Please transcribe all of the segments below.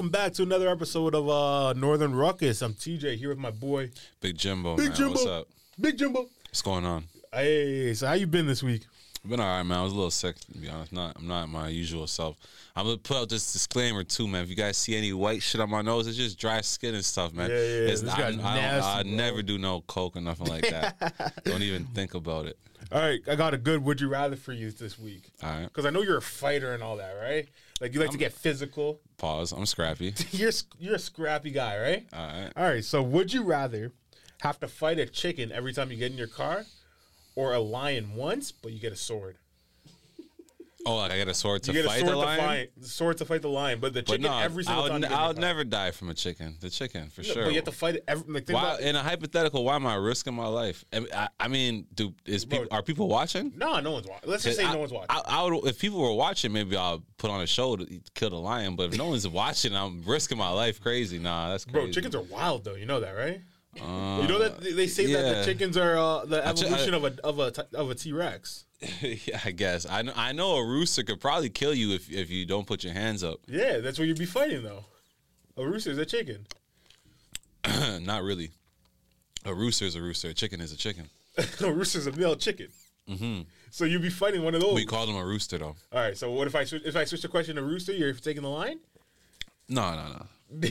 welcome back to another episode of uh, Northern Ruckus. I'm TJ here with my boy Big Jimbo, Big man. Jimbo. What's up? Big Jimbo. What's going on? Hey, so how you been this week? I've been all right, man. I was a little sick, to be honest. Not, I'm not my usual self. I'm gonna put out this disclaimer too, man. If you guys see any white shit on my nose, it's just dry skin and stuff, man. Yeah, yeah, yeah. It's, This I, guy's I, don't, nasty, I never do no coke or nothing like that. don't even think about it. All right, I got a good would you rather for you this week. All right, Because I know you're a fighter and all that, right? Like you like to get physical. pause. I'm scrappy. You're you're a scrappy guy, right? All right. All right. So would you rather have to fight a chicken every time you get in your car, or a lion once but you get a sword? Oh, like I got a sword to You get a fight sword the to lion. fight, sword to fight the lion, but the But chicken no, every single I time. would, you I your would car. never die from a chicken. The chicken for sure. But you have to fight it every. Like, Why, about, in a hypothetical, why am I risking my life? I, I, I mean, do is people are people watching? no, no one's watching. Let's just say I, no one's watching. I, I would, if people were watching, maybe I'll put on a show to kill the lion. But if no one's watching, I'm risking my life. Crazy, nah, that's crazy. Bro, chickens are wild though. You know that, right? Uh, you know that they say that the chickens are uh, the chi- evolution of a of a of a T Rex. yeah, I guess I know. I know a rooster could probably kill you if if you don't put your hands up. Yeah, that's what you'd be fighting though. A rooster is a chicken. Not really. A rooster is a rooster. A chicken is a chicken. a rooster is a male chicken. Mm-hmm. So you'd be fighting one of those. We call them a rooster though. All right. So what if I switch, if I switch the question to rooster? You're taking the line. No, no, no.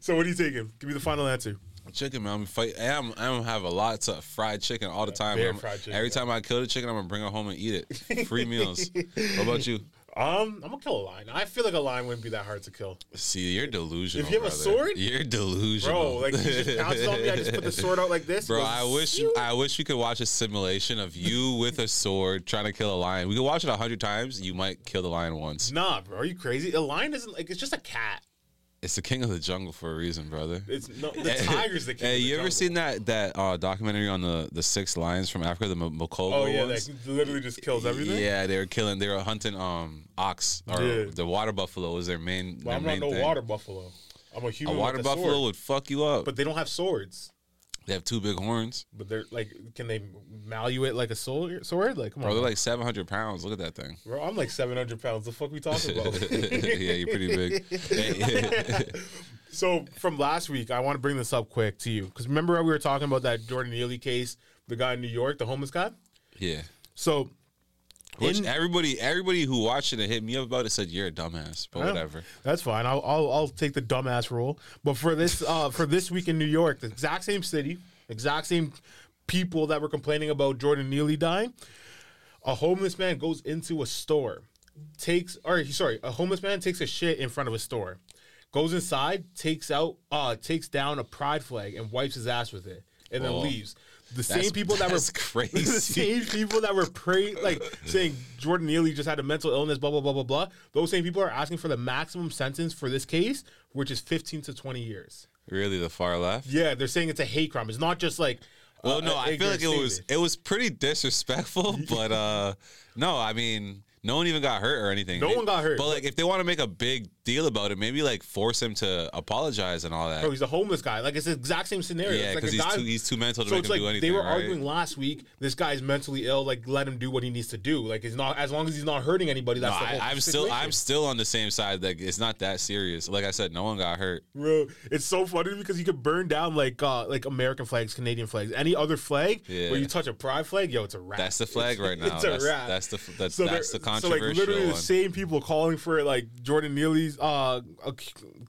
So what are you taking? Give me the final answer. Chicken, man. I'm fight. I'm, I'm have a lot of fried chicken all the time. Fried chicken, every time I kill the chicken, I'm gonna bring it home and eat it. Free meals. What about you? Um, I'm gonna kill a lion. I feel like a lion wouldn't be that hard to kill, See, you're delusional. If you have a sword? you're delusional, bro. Like you just pounces on me. I just put the sword out like this. Bro, goes, I wish "Phew." I wish we could watch a simulation of you with a sword trying to kill a lion. We could watch it a hundred times. You might kill the lion once. Nah, bro. Are you crazy? A lion isn't like it's just a cat. It's the king of the jungle for a reason, brother. It's no the tiger's the king. Hey, of the you ever seen that that uh, documentary on the the six lions from Africa, the M- Oh yeah, ones? that literally just kills everything. Yeah, they were killing. They were hunting um ox or Yeah. the water buffalo was their main. Well, their I'm not main no thing. water buffalo. I'm a A human. water with a buffalo sword. would fuck you up. but they don't have swords. they have two big horns. But they're like, can they malleate it like a sword? Sword? Like, come Bro, on, they're like seven hundred pounds. Look at that thing. bro. I'm like 700 pounds. The fuck we talking about? yeah, you're pretty big. So from last week, I want to bring this up quick to you because remember we were talking about that Jordan Neely case, the guy in New York, the homeless guy. yeah. So Which In- everybody, everybody who watched it and hit me up about it said you're a dumbass, but whatever. That's fine. I'll, I'll I'll take the dumbass role. But for this uh for this week in New York, the exact same city, exact same people that were complaining about Jordan Neely dying, a homeless man goes into a store, takes or sorry, a homeless man takes a shit in front of a store, goes inside, takes out uh takes down a pride flag and wipes his ass with it, and then Oh. leaves. The same people that were crazy. the same people that were praying, like saying Jordan Neely just had a mental illness, blah blah blah blah blah. Those same people are asking for the maximum sentence for this case, which is 15 to 20 years. Really, the far left? Yeah, they're saying it's a hate crime. It's not just like. Well, uh, no, a I feel like it was it was pretty disrespectful, but uh no, I mean, no one even got hurt or anything. No one got hurt, but- like, if they want to make a big deal about it, maybe like force him to apologize and all that. Bro, he's a homeless guy. Like it's the exact same scenario. yeah, It's like because he's guy- too he's too mental to So make him like do anything. they were right? arguing last week. This guy's mentally ill. Like let him do what he needs to do. Like it's not as long as he's not hurting anybody. No, That's the whole I, I'm still. I'm still on the same side. Like it's not that serious. Like I said, no one got hurt. Bro, it's so funny because you could burn down like uh like American flags, Canadian flags, any other flag. Yeah. Where you touch a pride flag, yo, it's a wrap. That's the flag It's- right now. It's a that's, wrap. that's the that's, So that's the controversial So like literally one. the same people calling for like Jordan Neely's uh a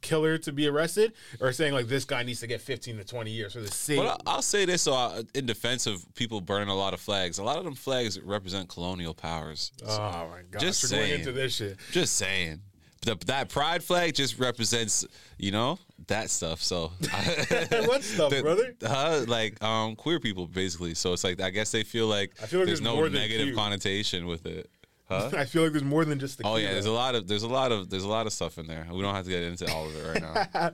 killer to be arrested or saying like this guy needs to get 15 to 20 years for the same. But I'll say this so uh, in defense of people burning a lot of flags. A lot of them flags represent colonial powers. oh my god! Just we're going saying. into this shit. Just saying. The, that pride flag just represents, you know, that stuff. So, What stuff, The- brother? Uh, like um, queer people, basically. So it's like I guess they feel like, feel like there's there's no negative connotation with it. Huh? I feel like there's more than just the. Oh yeah, there's a lot of there's a lot of there's a lot of stuff in there. We don't have to get into all of it right now.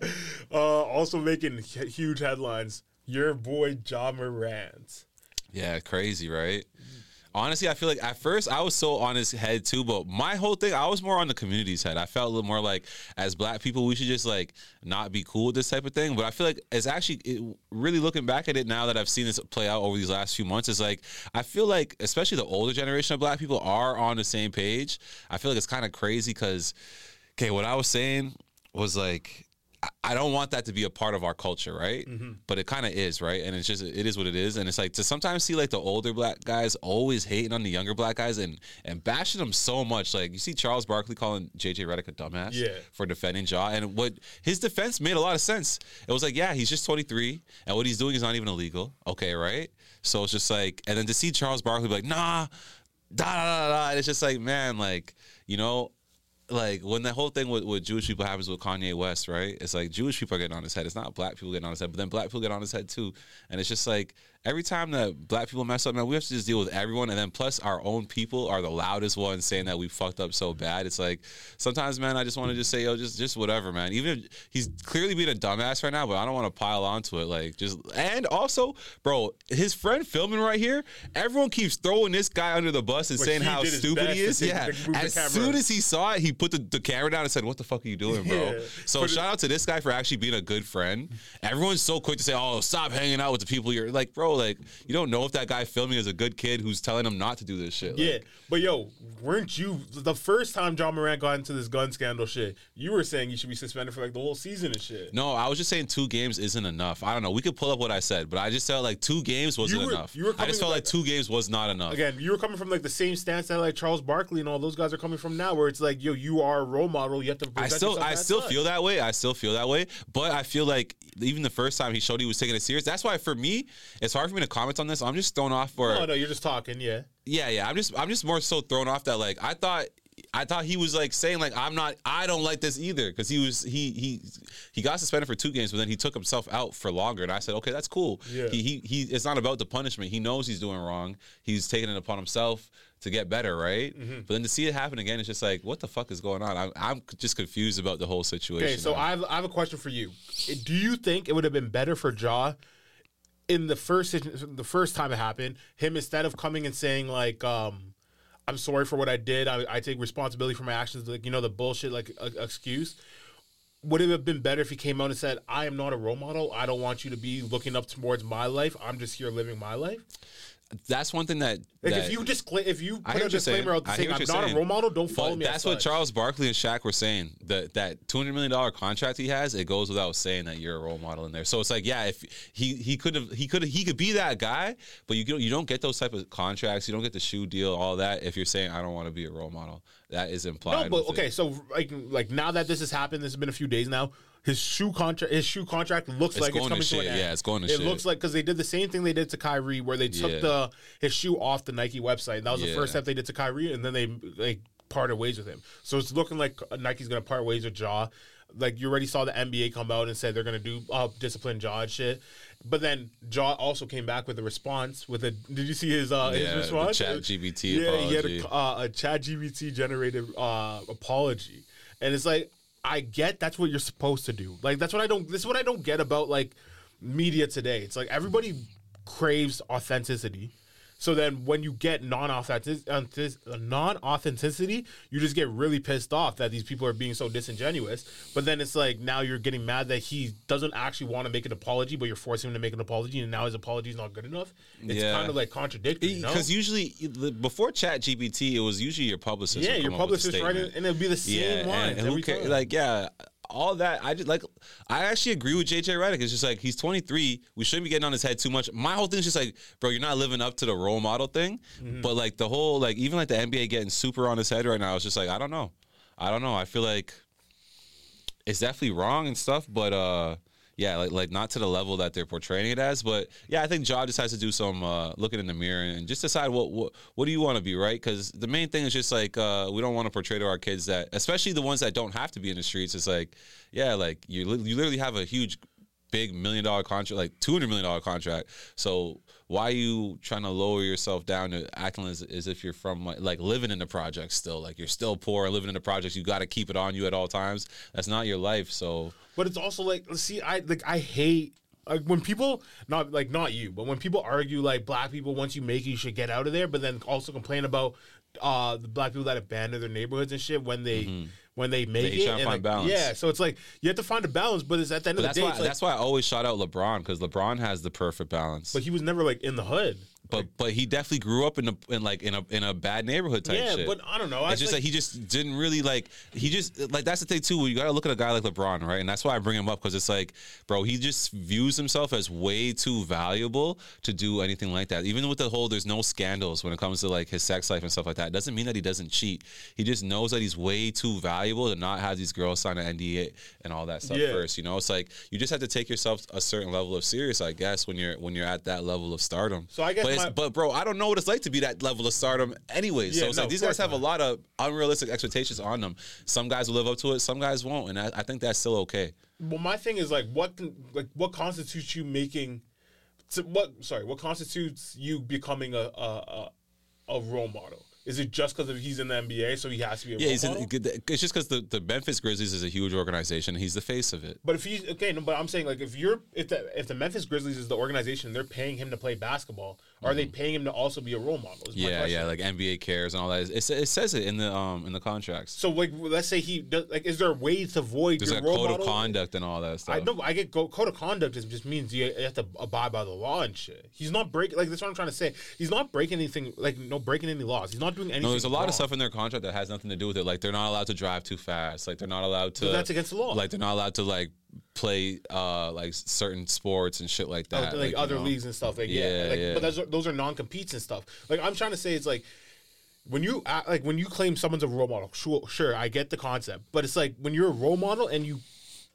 uh, also making huge headlines. Your boy Ja Morant. Yeah, crazy, right? Honestly, I feel like at first I was so on his head too, but my whole thing, I was more on the community's head. I felt a little more like, as black people, we should just like not be cool with this type of thing. But I feel like it's actually it, really looking back at it now that I've seen this play out over these last few months. Is like I feel like, especially the older generation of black people are on the same page. I feel like it's kind of crazy because okay, what I was saying was like, I- don't want that to be a part of our culture, right? Mm-hmm. But it kind of is, right? And it's just it is what it is. And it's like to sometimes see like the older black guys always hating on the younger black guys and and bashing them so much. Like you see Charles Barkley calling JJ Redick a dumbass Yeah. for defending Ja, and what his defense made a lot of sense. It was like, yeah, he's just 23, and what he's doing is not even illegal. Okay, right? So it's just like, and then to see Charles Barkley be like, nah, da da da da, it's just like, man, like you know like when the whole thing with, with Jewish people happens with Kanye West, right? It's like Jewish people are getting on his head. It's not black people getting on his head, but then black people get on his head too. And it's just like every time that black people mess up, man, we have to just deal with everyone. And then plus our own people are the loudest ones saying that we fucked up so bad. It's like sometimes, man, I just want to just say, yo, just just whatever, man. Even if he's clearly being a dumbass right now, but I don't want to pile onto it. Like just and also, bro, his friend filming right here, everyone keeps throwing this guy under the bus and saying how stupid he is. Yeah. to move the As soon as he saw it, he put the, the camera down and said, "What the fuck are you doing, bro?" Yeah. So shout out to this guy for actually being a good friend. Everyone's so quick to say, "Oh, stop hanging out with the people you're like, bro." Like you don't know if that guy filming is a good kid who's telling him not to do this shit. Like, Yeah, but yo, weren't you the first time Ja Morant got into this gun scandal shit? You were saying you should be suspended for like the whole season and shit. No, I was just saying two games isn't enough. I don't know. We could pull up what I said, but I just felt like two games wasn't You were- enough. you were I just felt like like- two games was not enough. Again, you were coming from like the same stance that like Charles Barkley and all those guys are coming from now, where it's like, yo, you are a role model. You have to. I still I still feel that way. I still feel that way. But I feel like even the first time he showed he was taking it serious. That's why for me, it's hard for me to comment on this. I'm just thrown off for Oh no, you're just talking. Yeah. yeah, yeah. I'm just I'm just more so thrown off that like I thought I thought he was like saying like I'm not I don't like this either because he was he he he got suspended for two games but then he took himself out for longer and I said okay that's cool Yeah. he he he it's not about the punishment he knows he's doing wrong he's taking it upon himself to get better right Mm-hmm. but then to see it happen again it's just like what the fuck is going on I'm, I'm just confused about the whole situation Okay, so. I have, I have a question for you. Do you think it would have been better for Ja in the first the first time it happened, him instead of coming and saying like, um, "I'm sorry for what I did. I, I take responsibility for my actions," like you know the bullshit like uh, excuse. Would it have been better if he came out and said, "I am not a role model. I don't want you to be looking up towards my life. I'm just here living my life." That's one thing that, Like that if you just cl- if you put a what you're saying. disclaimer out saying I'm not saying. a role model, don't follow But me. that's what such." Charles Barkley and Shaq were saying. That that two hundred million dollar contract he has, it goes without saying that you're a role model in there. So it's like, yeah, if he he could have he could he could be that guy, but you don't you don't get those type of contracts. You don't get the shoe deal, all that. If you're saying I don't want to be a role model, that is implied. No, but with it. okay, so like like now that this has happened, this has been a few days now. His shoe contract, his shoe contract looks It's like it's going to coming to, an end. Yeah, it's going to shit. It shit. looks like because they did the same thing they did to Kyrie, where they took Yeah. the his shoe off the Nike website. That was the first step they did to Kyrie, and then they like parted ways with him. So it's looking like Nike's gonna part ways with Ja. Like you already saw the NBA come out and said they're gonna do uh, discipline Ja and shit. But then Ja also came back with a response. With a did you see his uh, Yeah, his response? Chat GPT Yeah, he had a, uh, a Chat GPT generated uh, apology, and it's like I get that's what you're supposed to do. Like that's what I don't. This is what I don't get about like media today. It's like everybody craves authenticity. So then, when you get non-authentic, non-authenticity, you just get really pissed off that these people are being so disingenuous. But then it's like now you're getting mad that he doesn't actually want to make an apology, but you're forcing him to make an apology, and now his apology is not good enough. It's Yeah. kind of like contradictory. You know? Because usually before Chat GPT, it was usually your publicist. Yeah, your come up with the publicist writing, and it'll be the same yeah, lines and, and who cares? Like, yeah, all that. I just like. I actually agree with JJ Redick. It's just like he's 23. We shouldn't be getting on his head too much. My whole thing is just like, bro, you're not living up to the role model thing. Mm-hmm. But like the whole, like even like the NBA getting super on his head right now. It's just like I don't know. I don't know. I feel like it's definitely wrong and stuff, but uh yeah, like like not to the level that they're portraying it as, but yeah, I think Ja just has to do some uh, looking in the mirror and just decide what what, what do you want to be, right? Because the main thing is just like uh, we don't want to portray to our kids that, especially the ones that don't have to be in the streets. It's like, yeah, like you li- you literally have a huge, big million dollar contract, like two hundred million dollar contract. So why are you trying to lower yourself down to acting as, as if you're from like, like living in the projects still? Like you're still poor, living in the projects. You got to keep it on you at all times. That's not your life. So But it's also like, see, I like I hate like when people not like not you, but when people argue like black people once you make it, you should get out of there, but then also complain about uh the black people that abandon their neighborhoods and shit when they when they make. They it. and, find like, balance. Yeah, so it's like you have to find a balance, but it's at the end But of that's the day, why like, that's why I always shout out LeBron because LeBron has the perfect balance. but he was never like in the hood. But but he definitely grew up in a in like in a in a bad neighborhood type yeah, shit. but I don't know. I It's just like, that he just didn't really like. He just like that's the thing too. You got to look at a guy like LeBron, right? And that's why I bring him up because it's like, bro, he just views himself as way too valuable to do anything like that. Even with the whole, there's no scandals when it comes to like his sex life and stuff like that. It doesn't mean that he doesn't cheat. He just knows that he's way too valuable to not have these girls sign an NDA and all that stuff Yeah. first. You know, it's like you just have to take yourself a certain level of serious, I guess, when you're when you're at that level of stardom. So I guess but, it's- my- but bro, I don't know what it's like to be that level of stardom anyway. so Yeah, it's no, like these guys have a lot of unrealistic expectations on them. Some guys will live up to it, some guys won't, and I, I think that's still okay. Well, my thing is like what con- like what constitutes you making to what sorry what constitutes you becoming a a, a, a role model? Is it just because he's in the NBA, so he has to be a Yeah, role he's in, it's just because the, the Memphis Grizzlies is a huge organization. He's the face of it. but if he's okay, no, but I'm saying like if you're if the if the Memphis Grizzlies is the organization, and they're paying him to play basketball. Are they paying him to also be a role model? Mm-hmm. Yeah, yeah, like NBA cares and all that. It, it says it in the um in the contracts. So like let's say he does like is there a way to avoid There's your like a role code model? of conduct and all that stuff. I know. I get go, code of conduct. Is just means you have to abide by the law and shit. He's not breaking. Like that's what I'm trying to say. He's not breaking anything. Like no breaking any laws. He's not doing anything. No, there's a lot wrong. of stuff in their contract that has nothing to do with it. Like they're not allowed to drive too fast. Like they're not allowed to. But that's against the law. Like they're not allowed to like play uh like certain sports and shit like Oh, that. like, you other know? leagues and stuff. Like yeah, Yeah, like, yeah. but those are, those are non competes and stuff. Like I'm trying to say, it's like when you like when you claim someone's a role model. Sure, sure, I get the concept, but it's like when you're a role model and you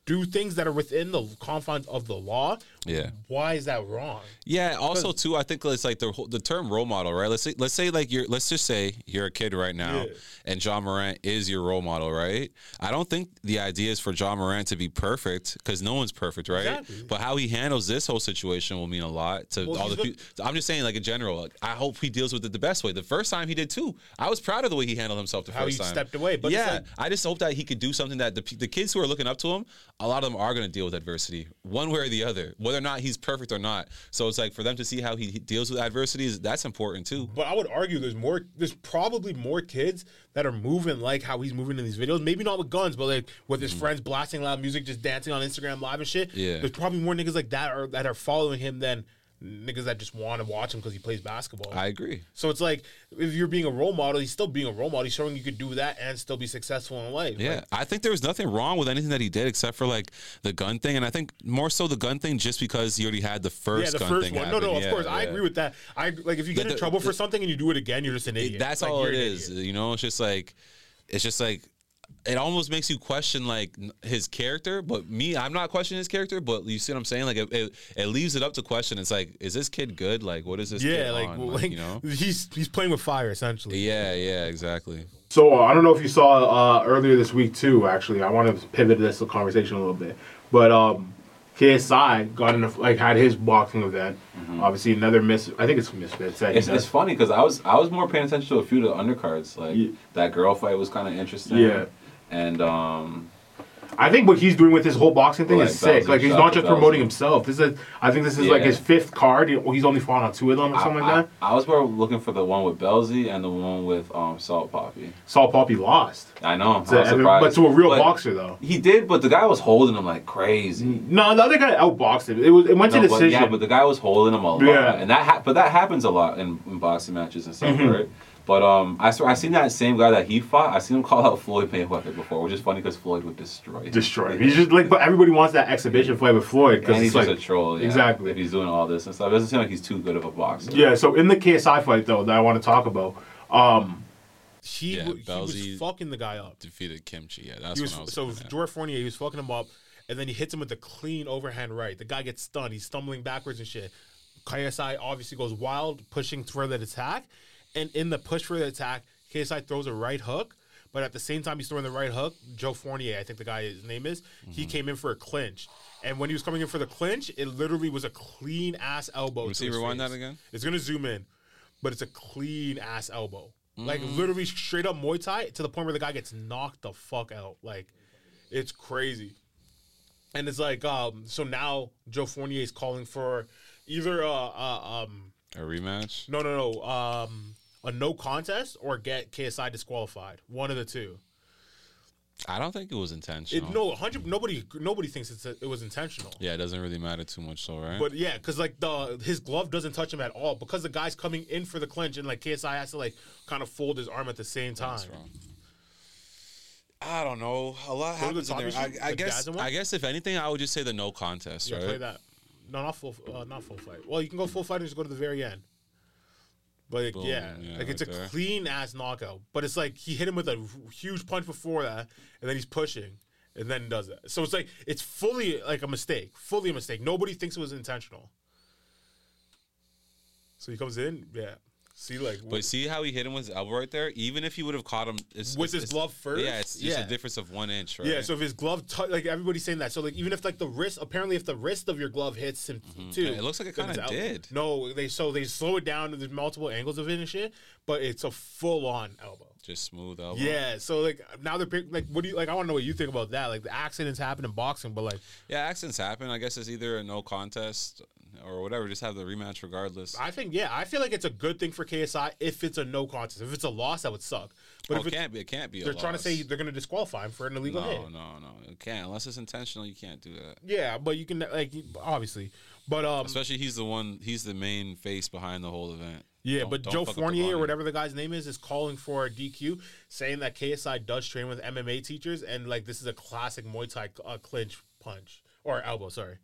do things that are within the confines of the law. Yeah. why is that wrong? Yeah. Also, too, I think it's like the the term role model, right? Let's say let's say like you're let's just say you're a kid right now, Yeah. and Ja Morant is your role model, right? I don't think the idea is for Ja Morant to be perfect because no one's perfect, right? Exactly. But how he handles this whole situation will mean a lot to Well, all the people. I'm just saying, like in general, like, I hope he deals with it the best way. The first time he did too, I was proud of the way he handled himself. The How first he time, stepped away, but yeah, like- I just hope that he could do something that the the kids who are looking up to him, a lot of them are going to deal with adversity, one way or the other, whether or not he's perfect or not. So it's like for them to see how he, he deals with adversities, that's important too. But I would argue there's more. There's probably more kids that are moving like how he's moving in these videos. Maybe not with guns, but like with his mm-hmm. friends blasting loud music, just dancing on Instagram live and shit. Yeah. There's probably more niggas like that are that are following him than niggas that just want to watch him because he plays basketball. I agree. so it's like if you're being a role model, he's still being a role model. He's showing you could do that and still be successful in life. Yeah, Like, I think there was nothing wrong with anything that he did except for like the gun thing, and I think more so the gun thing just because he already had the first yeah, the gun first thing. one. No, no, of Yeah, course, I agree with that. I like if you get The- in the- trouble for the- something and you do it again, you're just an idiot. That's Like, all it is. You know, it's just like it's just like it almost makes you question like his character. But me, I'm not questioning his character. But you see what I'm saying? Like it, it, it leaves it up to question. It's like, is this kid good? Like, what is this? Yeah, kid like, on? well, Like, like you know? he's he's playing with fire essentially. Yeah, yeah, exactly. So uh, I don't know if you saw uh, earlier this week too. Actually, I want to pivot this conversation a little bit, but um, KSI got in a, like had his boxing event. Obviously, another miss. I think it's misfits. That It's, it's funny because I was I was more paying attention to a few of the undercards. Like Yeah. that girl fight was kind of interesting. Yeah. And um, I think what he's doing with his whole boxing thing Like is sick. Like he's not just promoting himself. This is, I think this is like his fifth card. He- He's only fought on two of them or I, something I, like that. I was more looking for the one with Belzy and the one with um, Salt Papi. Salt Papi lost, I know. So, I was I mean, but to a real But boxer though. He did, but the guy was holding him like crazy. No, the other guy outboxed him. It was it went No, to but, decision. yeah, but the guy was holding him a lot, Yeah. and that ha- but that happens a lot in, in boxing matches and stuff, Mhm. right? But um, I swear I seen that same guy that he fought. I seen him call out Floyd Mayweather before, which is funny because Floyd would destroy destroy him. He's just like, but everybody wants that exhibition fight with Floyd because and he's it's just a troll. Yeah, Exactly. If he's doing all this and stuff, it doesn't seem like he's too good of a boxer. Yeah, so in the KSI fight though that I want to talk about, um, He, Yeah, w- he was fucking the guy up. Defeated Kimchi. Yeah, that's He was, when I was. so looking at. George Fournier, he was fucking him up, and then he hits him with a clean overhand right. The guy gets stunned. He's stumbling backwards and shit. KSI obviously goes wild, pushing for that attack, and in the push for the attack, KSI throws a right hook. But at the same time, he's throwing the right hook. Joe Fournier, I think the guy his name is, he Mm-hmm. came in for a clinch, and when he was coming in for the clinch, it literally was a clean ass elbow. See, rewind face. that again. It's gonna zoom in, but it's a clean ass elbow. Like Mm. literally straight up Muay Thai to the point where the guy gets knocked the fuck out. Like it's crazy. And it's like, um, so now Joe Fournier is calling for either uh, uh um A rematch. no no no um a no contest or get KSI disqualified. One of the two. I don't think it was intentional. It, no, hundred. Nobody, nobody thinks it's it was intentional. Yeah, it doesn't really matter too much, though, right? But yeah, because like the his glove doesn't touch him at all because the guy's coming in for the clinch and like KSI has to like kind of fold his arm at the same time. I don't know. A lot Go to the happens in there. I, I the guess. I guess if anything, I would just say the no contest, Yeah, right? play that. No, not full. Uh, not full fight. Well, you can go full fight and just go to the very end. But like, Boom, yeah, yeah, like it's a there. clean ass knockout. But it's like he hit him with a huge punch before that, and then he's pushing, and then does that. So it's like it's fully like a mistake, fully a mistake. Nobody thinks it was intentional. So he comes in, yeah. See, like But see how he hit him with his elbow right there? Even if he would have caught him it's, With it's- his it's- glove first? Yeah, it's just Yeah. a difference of one inch, right? Yeah, so if his glove, tou- like everybody's saying that. So like even if like the wrist, apparently if the wrist of your glove hits him mm-hmm. too, Yeah, it looks like it it's out. did. No, they so they slow it down. There's multiple angles of it and shit, but it's a full on elbow. just smooth elbow. Yeah, so like now they're like, what do you like? I want to know what you think about that. Like the accidents happen in boxing, but like Yeah, accidents happen. I guess it's either a no contest or whatever. Just have the rematch regardless. I think yeah, I feel like it's a good thing for KSI if it's a no contest. If it's a loss, that would suck. But oh, if it can't be. It can't be. They're trying to say they're going to disqualify him for an illegal no, hit. no, no. No, it can't unless it's intentional. You can't do that. Yeah, but you can like obviously, but um, Especially he's the one. He's the main face behind the whole event. Yeah, Don't- but don't Joe Fournier or whatever the guy's name is is calling for a DQ, saying that KSI does train with MMA teachers and like this is a classic Muay Thai uh, clinch punch or elbow. Sorry,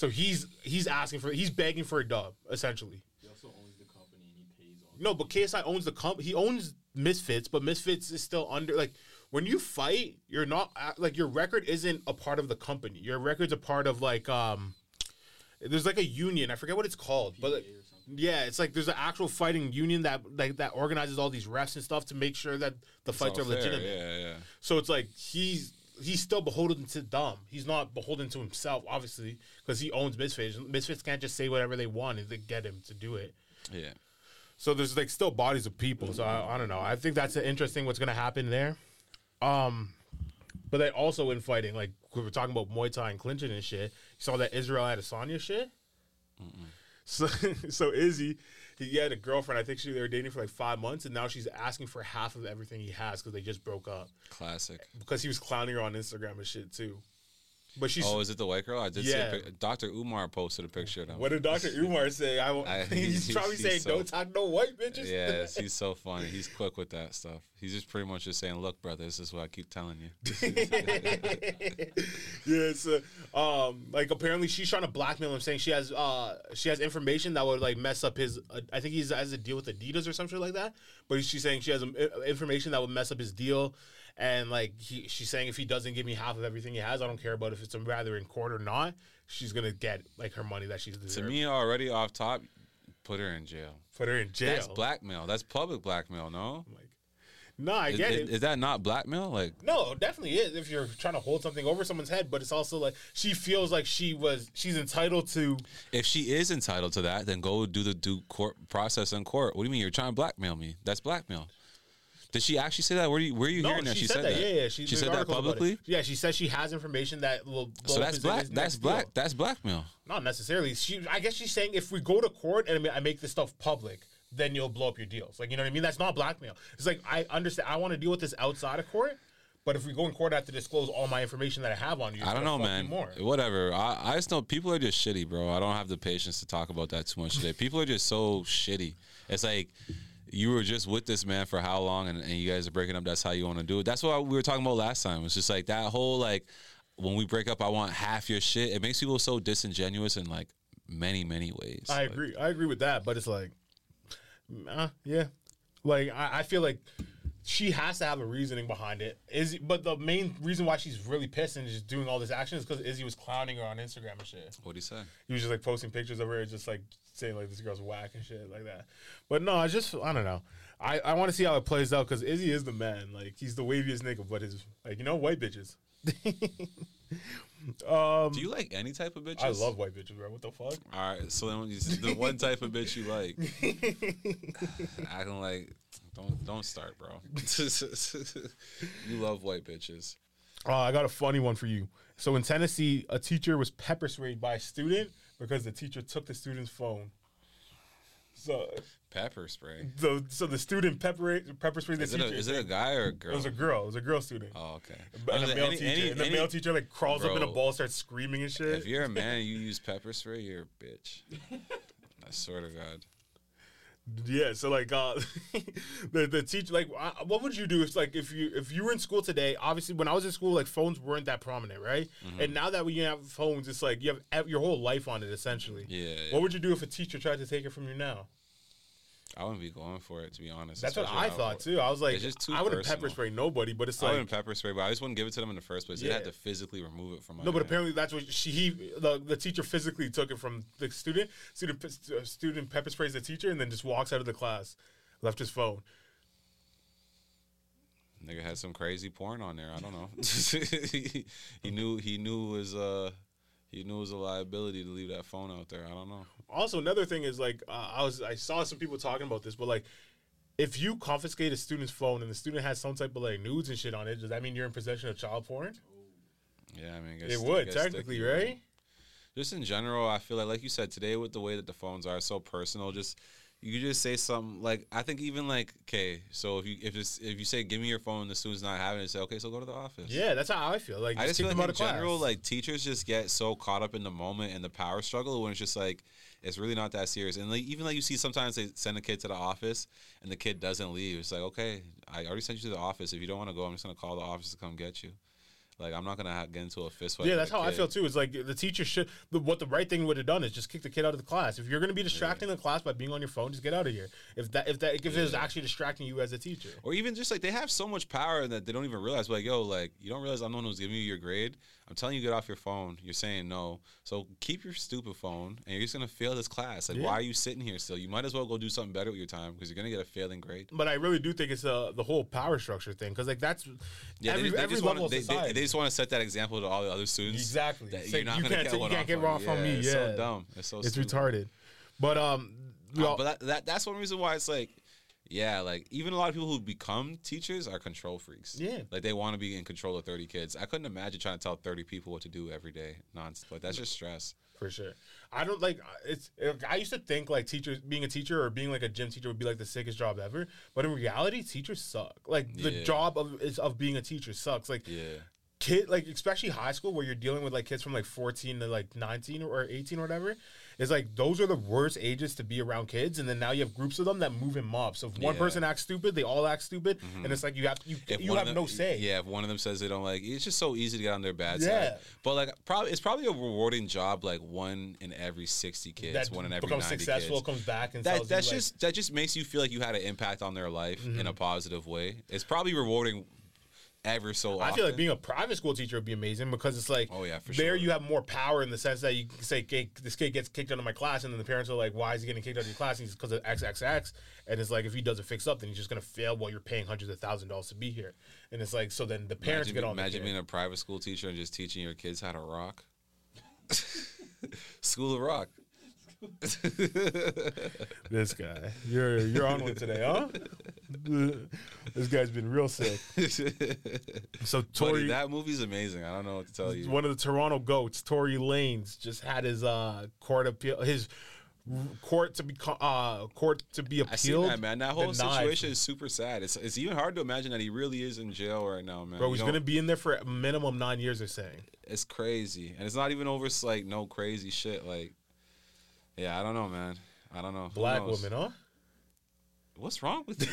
so he's he's asking for he's begging for a dub essentially. He also owns the company and he pays all. No, but KSI owns the comp. He owns Misfits, but Misfits is still under like when you fight, you're not uh, like your record isn't a part of the company. Your record's a part of like um. There's like a union. I forget what it's called, but like, PA or something. yeah, it's like there's an actual fighting union that like that organizes all these refs and stuff to make sure that the fights are fair, legitimate. Yeah, yeah. So it's like he's he's still beholden to Dom. He's not beholden to himself, obviously, because he owns Misfits. Misfits can't just say whatever they want and they get him to do it. Yeah. So there's like still bodies of people. So I, I don't know. I think that's interesting. What's gonna happen there? Um, but then also in fighting, like we were talking about Muay Thai and clinching and shit. You saw that Israel had a Adesanya shit. So so Izzy, he had a girlfriend. I think she they were dating for like five months, and now she's asking for half of everything he has because they just broke up Classic. because he was clowning her on Instagram and shit too. But she's Oh, is it the white girl? I did Yeah. see a pic- Dr. Umar posted a picture of what did Doctor Umar say? I, won't- I- he's, he's- probably he's saying so- don't talk no white bitches. Yes, he's so funny. He's quick with that stuff. He's just pretty much just saying, "Look, brother, this is what I keep telling you." yeah, so um, like apparently she's trying to blackmail him, saying she has uh she has information that would like mess up his. Uh, I think he's has a deal with Adidas or something like that. But she's saying she has um, information that would mess up his deal, and like he, she's saying if he doesn't give me half of everything he has, I don't care about if it's a rather in court or not. She's gonna get like her money that she's to me, already off top, put her in jail. Put her in jail. That's blackmail. That's public blackmail. No, oh Like, no, I is, get is- it. is that not blackmail? Like, No, definitely is if you're trying to hold something over someone's head, but it's also like she feels like she was she's entitled to if she is entitled to that, then go do the due court process in court. What do you mean? You're trying to blackmail me? That's blackmail. Did she actually say that? Where are you, where are you No, hearing that? she, said, that. Yeah, yeah. She, there's said that articles about it. publicly. Yeah, she says she has information that will. So that's black. That's black. deal. That's blackmail. Not necessarily. She, I guess she's saying if we go to court and I make this stuff public, then you'll blow up your deals. Like you know what I mean? That's not blackmail. It's like I understand. I want to deal with this outside of court, but if we go in court, I have to disclose all my information that I have on you. I don't know, man. More. Whatever. I, I just know people are just shitty, bro. I don't have the patience to talk about that too much today. People are just so shitty. It's like you were just with this man for how long, and, and you guys are breaking up. That's how you want to do it. That's what we were talking about last time. It's just like that whole like when we break up, I want half your shit. It makes people so disingenuous in like many, many ways. I Like, agree. I agree with that, but it's like, uh, yeah, like I, I feel like she has to have a reasoning behind it. Is but the main reason why she's really pissed and just doing all this action is because Izzy was clowning her on Instagram and shit. What'd he say? He was just like posting pictures of her, just like saying like this girl's whack and shit like that. But no, I just I don't know. I, I want to see how it plays out because Izzy is the man. Like he's the waviest nigga, but his like you know white bitches. Do you like any type of bitches? I love white bitches, bro. What the fuck? All right, so then when you, the one type of bitch you like, acting like don't don't start, bro. you love white bitches. Uh, I got a funny one for you. So in Tennessee, a teacher was pepper sprayed by a student because the teacher took the student's phone. So Pepper spray. So, so the student pepper pepper spray the Is it, teacher. a, is it a guy or a girl? It was a girl. It was a girl student. Oh, okay. and I a was like, male any- teacher. any- and the any- male teacher like crawls up in a ball, starts screaming and shit. If you're a man and you use pepper spray, you're a bitch. I swear to God. Yeah, so like uh the the teacher like uh, what would you do if like if you if you were in school today, obviously when I was in school like phones weren't that prominent, right? Mm-hmm. And now that we have phones, it's like you have ev- your whole life on it essentially. Yeah, yeah. What would you do if a teacher tried to take it from you now? I wouldn't be going for it, to be honest. That's what I thought too. I was like It's just too I wouldn't pepper spray nobody, but it's I wouldn't pepper spray, but I just wouldn't give it to them in the first place. They Yeah. had to physically remove it from my no, but apparently that's what she he the, the teacher physically took it from the student. Student uh, student pepper sprays the teacher and then just walks out of the class, left his phone. Nigga had some crazy porn on there. I don't know. he, knew he knew it was uh he knew it was a liability to leave that phone out there. I don't know. also another thing is like uh, I was I saw some people talking about this, but like if you confiscate a student's phone and the student has some type of like nudes and shit on it, does that mean you're in possession of child porn? Yeah, I mean, it, would technically, sticky, right? Just in general, I feel like, like you said today, with the way that the phones are so personal, just you could just say something like I think even like okay, so if you if it's if you say give me your phone, the student's not having it, say okay, so go to the office. Yeah, that's how I feel. Like I just feel like in of class. general, like teachers just get so caught up in the moment and the power struggle when it's just like it's really not that serious. And like even like you see sometimes they send a kid to the office and the kid doesn't leave. It's like okay, I already sent you to the office. If you don't want to go, I'm just gonna call the office to come get you. Like I'm not gonna get into a fist fight. yeah, that's how I feel too. It's like the teacher should. The, what the right thing would have done is just kick the kid out of the class. If you're going to be distracting the class by being on your phone, just get out of here. If that if that if it is actually distracting you as a teacher. Or even just like they have so much power that they don't even realize. Like, yo, like you don't realize I'm the one who's giving you your grade. I'm telling you, get off your phone. You're saying no. So keep your stupid phone, and you're just gonna fail this class. Like, Yeah. why are you sitting here still? You might as well go do something better with your time because you're gonna get a failing grade. But I really do think it's uh, the whole power structure thing because like that's Yeah, every, they, they every just level want of society. they just want to set that example to all the other students. Exactly. That Say, you're not you gonna can't get one you can't get on raw me. from Yeah, me. It's so dumb. It's so it's stupid. retarded. But um, Uh, but that, that that's one reason why it's like, yeah, like even a lot of people who become teachers are control freaks. Yeah. like they want to be in control of thirty kids. I couldn't imagine trying to tell thirty people what to do every day. Nonsense. Like that's just stress. for sure. I don't like it's. I used to think like teachers being a teacher or being like a gym teacher would be like the sickest job ever. But in reality, teachers suck. Like the Yeah. job of is of being a teacher sucks. Like Yeah. Kid like especially high school where you're dealing with like kids from like 14 to like 19 or 18 or whatever is like those are the worst ages to be around kids and then now you have groups of them that move in mobs so if one Yeah. Mm-hmm. person acts stupid they all act stupid and it's like you have you, If you have of no say Yeah, if one of them says they don't like, it's just so easy to get on their bad Yeah. side. But like, probably it's probably a rewarding job. Like one in every sixty kids, that one in every becomes ninety successful kids. comes back and that that's you, like, just that just makes you feel like you had an impact on their life in Mm-hmm. a positive way. It's probably rewarding ever so often. I feel like being a private school teacher would be amazing because it's like, Oh, yeah, for sure there sure. you have more power in the sense that you can say, "Hey, this kid gets kicked out of my class, and then the parents are like, why is he getting kicked out of your class? And he's because of XXX. And it's like, if he doesn't fix up, then he's just going to fail while you're paying hundreds of thousand dollars to be here. And it's like, so then the parents imagine, get on imagine being a private school teacher and just teaching your kids how to rock. School of Rock. This guy, you're you're on one today, huh? this guy's been real sick. So Buddy, that movie's amazing. I don't know what to tell you. one of the Toronto goats, Tory Lanez, just had his uh, court appeal, his court to be uh, court to be appealed. I see that man. That whole denied. situation is super sad. It's it's even hard to imagine that he really is in jail right now, man. Bro, he's gonna be in there for a minimum nine years. They're saying. It's crazy, and it's not even over like no crazy shit. Like, yeah, I don't know, man. I don't know. Black woman, huh? What's wrong with you?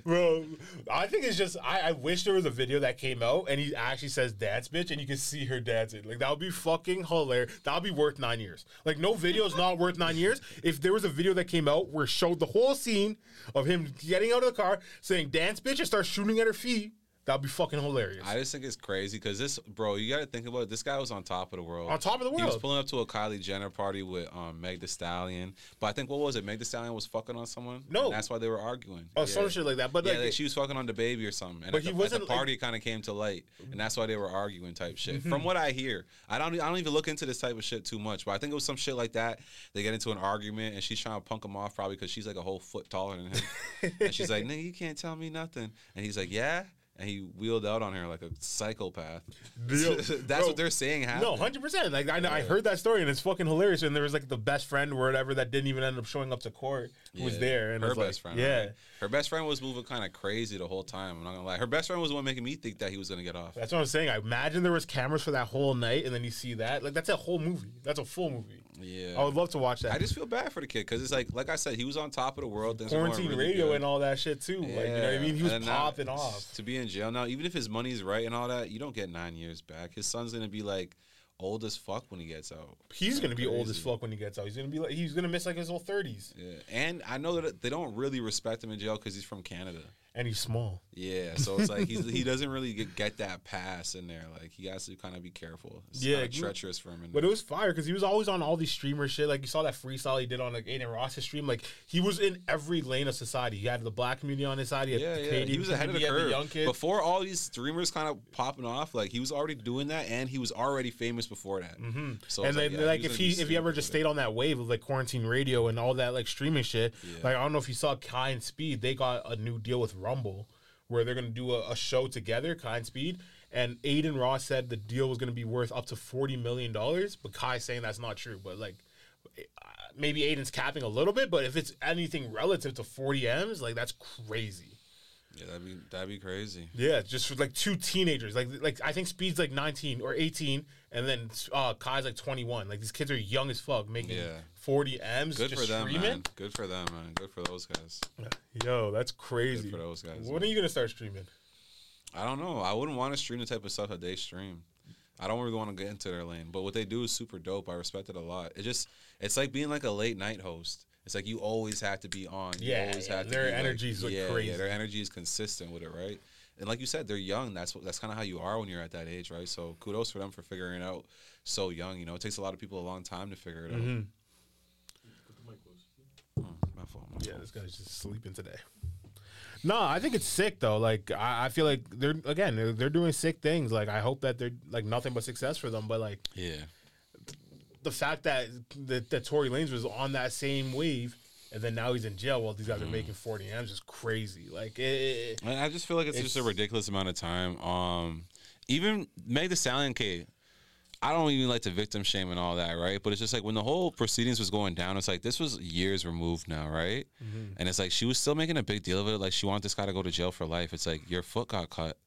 Bro, I think it's just I, I wish there was a video that came out and he actually says dance bitch and you can see her dancing. Like that would be fucking hilarious. That would be worth nine years. Like no video is not worth nine years. If there was a video that came out where it showed the whole scene of him getting out of the car, saying dance bitch and start shooting at her feet, that'd be fucking hilarious. I just think it's crazy because this, bro, you got to think about it. This guy was on top of the world. On top of the world. He was pulling up to a Kylie Jenner party with um, Meg The Stallion. But I think, what was it? Meg The Stallion was fucking on someone? No. And that's why they were arguing. oh, some shit like that. But yeah, like, like she was fucking on the baby or something. And But at he the, wasn't, the party, it kind of came to light, and that's why they were arguing type shit. Mm-hmm. From what I hear, I don't, I don't even look into this type of shit too much, but I think it was some shit like that. They get into an argument, and she's trying to punk him off probably because she's like a whole foot taller than him, and she's like, "Nigga, you can't tell me nothing," and he's like, "Yeah." And he wheeled out on her like a psychopath. Yo, That's bro, what they're saying happened. No, hundred percent. Like I, I heard that story and it's fucking hilarious. And there was like the best friend or whatever that didn't even end up showing up to court who was there. And her best like, friend. Yeah, right? her best friend was moving kind of crazy the whole time. I'm not gonna lie. Her best friend was the one making me think that he was gonna get off. that's what I'm saying. I imagine there was cameras for that whole night, and then you see that. Like that's a whole movie. That's a full movie. Yeah, I would love to watch that. I just feel bad for the kid because it's like, like I said, he was on top of the world. Things quarantine really radio good. and all that shit too. Like you know what I mean? He was And now popping off. to be in jail now. Even if his money's right and all that, you don't get nine years back. His son's gonna be like old as fuck when he gets out. He's gonna be old as fuck when he gets out. He's gonna be like he's gonna miss like his whole thirties, Yeah, and I know that they don't really respect him in jail because he's from Canada. And he's small. Yeah, so it's like he's, he doesn't really get, get that pass in there. Like he has to kind of be careful. It's Yeah, treacherous for him. But there. it was fire because he was always on all these streamer shit. Like you saw that freestyle he did on like Adin Ross's stream. Like he was in every lane of society. He had the black community on his side. He had yeah, the yeah, he was ahead of the curve. had young kid. Before all these streamers kind of popping off, like he was already doing that, and he was already famous before that. Mm-hmm. So and then yeah, like was if he if he ever just stayed on that wave of like quarantine radio and all that like streaming shit, Yeah. like I don't know if you saw Kai and Speed, they got a new deal with Rumble where they're gonna do a, a show together, Kai and Speed. And Adin Ross said the deal was gonna be worth up to forty million dollars, but Kai's saying that's not true. But like uh, maybe Adin's capping a little bit, but if it's anything relative to forty M's, like that's crazy. Yeah, that'd be that'd be crazy. Yeah, just for like two teenagers. Like like I think Speed's like 19 or 18 and then uh Kai's like 21. Like these kids are young as fuck making Yeah. 40 M's Good just for them, streaming. man. Good for them, man. Good for those guys. Yo, that's crazy. Good for those guys. When are you to start streaming? I don't know. I wouldn't want to stream the type of stuff that they stream. I don't really want to get into their lane, but what they do is super dope. I respect it a lot. It just it's like being like a late night host. It's like you always have to be on. You Yeah, always yeah, have to their be, like- energy is, like, yeah, crazy. Yeah, their energy is consistent with it, right? And like you said, they're young. That's what that's kind of how you are when you're at that age, right? So kudos for them for figuring it out so young. You know, it takes a lot of people a long time to figure it out. Mm-hmm. Put the mic close. Oh, my fault. My Yeah, fault. this guy's just sleeping today. No, I think it's sick though. Like I, I feel like they're again they're, they're doing sick things. Like I hope that they're like nothing but success for them. But like Yeah. The fact that that, that Tory Lanez was on that same wave, and then now he's in jail while these guys Mm. are making forty M's is crazy. Like it, it- I just feel like it's, just a ridiculous amount of time. Um, even Meg the Stallion K, I don't even like to victim shame and all that, right? But it's just like when the whole proceedings was going down, it's like this was years removed now, right? Mm-hmm. And it's like she was still making a big deal of it. Like she wanted this guy to go to jail for life. It's like your foot got cut.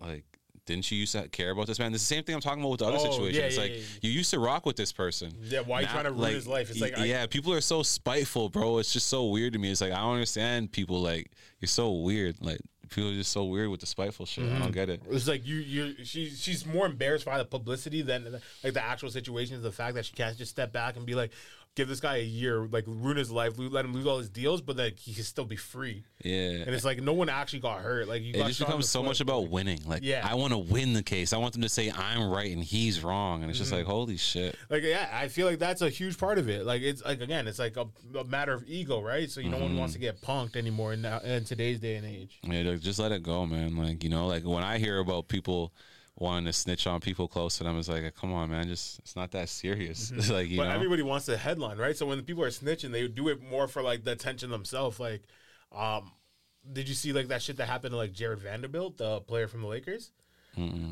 Like, didn't you used to care about this man? It's the same thing I'm talking about with the other Oh, situation. yeah, it's yeah, like yeah, you used to rock with this person. Yeah, why you trying to ruin his life? It's like, I- yeah, people are so spiteful, bro. It's just so weird to me. It's like I don't understand people. Like you're so weird. Like people are just so weird with the spiteful shit. Mm-hmm. I don't get it. It's like you, you, she, she's more embarrassed by the publicity than like the actual situation. Is the fact that she can't just step back and be like, give this guy a year, like ruin his life, let him lose all his deals, but then he can still be free. Yeah. And it's like no one actually got hurt. Like you, it got just becomes so foot. much about winning. Like, Yeah. I want to win the case. I want them to say I'm right and he's wrong, and it's Mm-hmm. just like, holy shit. Like yeah, I feel like that's a huge part of it. Like it's like again, it's like a, a matter of ego, right? So you no Mm-hmm. one wants to get punked anymore in, now- in today's day and age. Yeah, just let it go, man. Like you know, like when I hear about people wanting to snitch on people close to them, it's like, come on, man. Just it's not that serious. It's like you Mm-hmm. but know. everybody wants the headline, right? So when people are snitching, they do it more for like the attention themselves. Like, um, did you see like that shit that happened to like Jarred Vanderbilt, the player from the Lakers?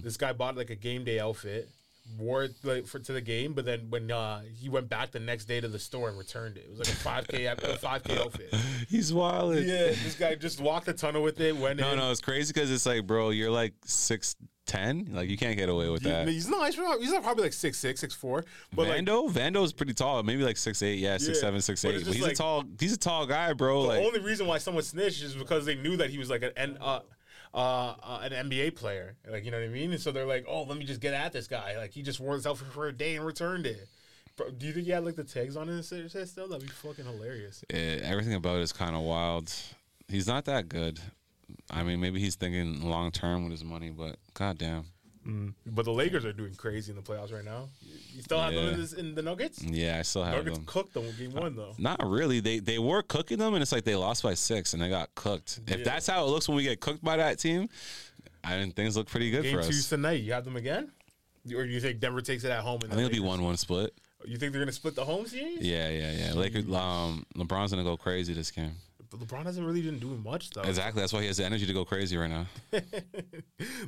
This guy bought like a game day outfit, wore it like for to the game, but then when uh, he went back the next day to the store and returned it, it was like a five k a five k outfit. he's wild. Yeah, this guy just walked the tunnel with it. Went No, in. no, it's crazy because it's like, bro, you're like six ten. Like you can't get away with that. He's not. He's not, he's not probably like six six, six four. But like, Vando, Vando's pretty tall, maybe like six eight, yeah, six Yeah, seven, six but eight. But he's like- a tall, he's a tall guy, bro. the Like, only reason why someone snitched is because they knew that he was like an uh, uh, uh, an NBA player. Like you know what I mean. And so they're like, oh, let me just get at this guy. Like he just wore outfit for a day and returned it. Bro, do you think he had like the tags on his shit still? That'd be fucking hilarious. everything about it is kind of wild. He's not that good. I mean, maybe he's thinking long term with his money, but goddamn, But the Lakers are doing crazy in the playoffs right now. You- still have them in, this, in the Nuggets? yeah, I still have Nuggets them. cooked them game one though. Not really. They they were cooking them, and it's like they lost by six, and they got cooked. If Yeah. that's how it looks when we get cooked by that team, I mean, things look pretty good Game for two us. tonight. You have them again? Or do you think Denver takes it at home? I think it'll be one one split. You think they're gonna split the home series? Yeah, yeah, yeah. Lakers, um, LeBron's gonna go crazy this game. LeBron hasn't really been doing much though. Exactly. That's why he has the energy to go crazy right now.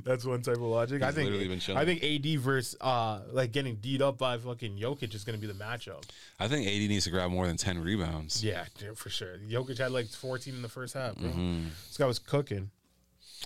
That's one type of logic. I think literally been chilling. I think AD versus uh like getting beat up by fucking Jokic is gonna be the matchup. I think AD needs to grab more than ten rebounds. Yeah, dude, for sure. Jokic had like 14 in the first half, bro. Mm-hmm. This guy was cooking.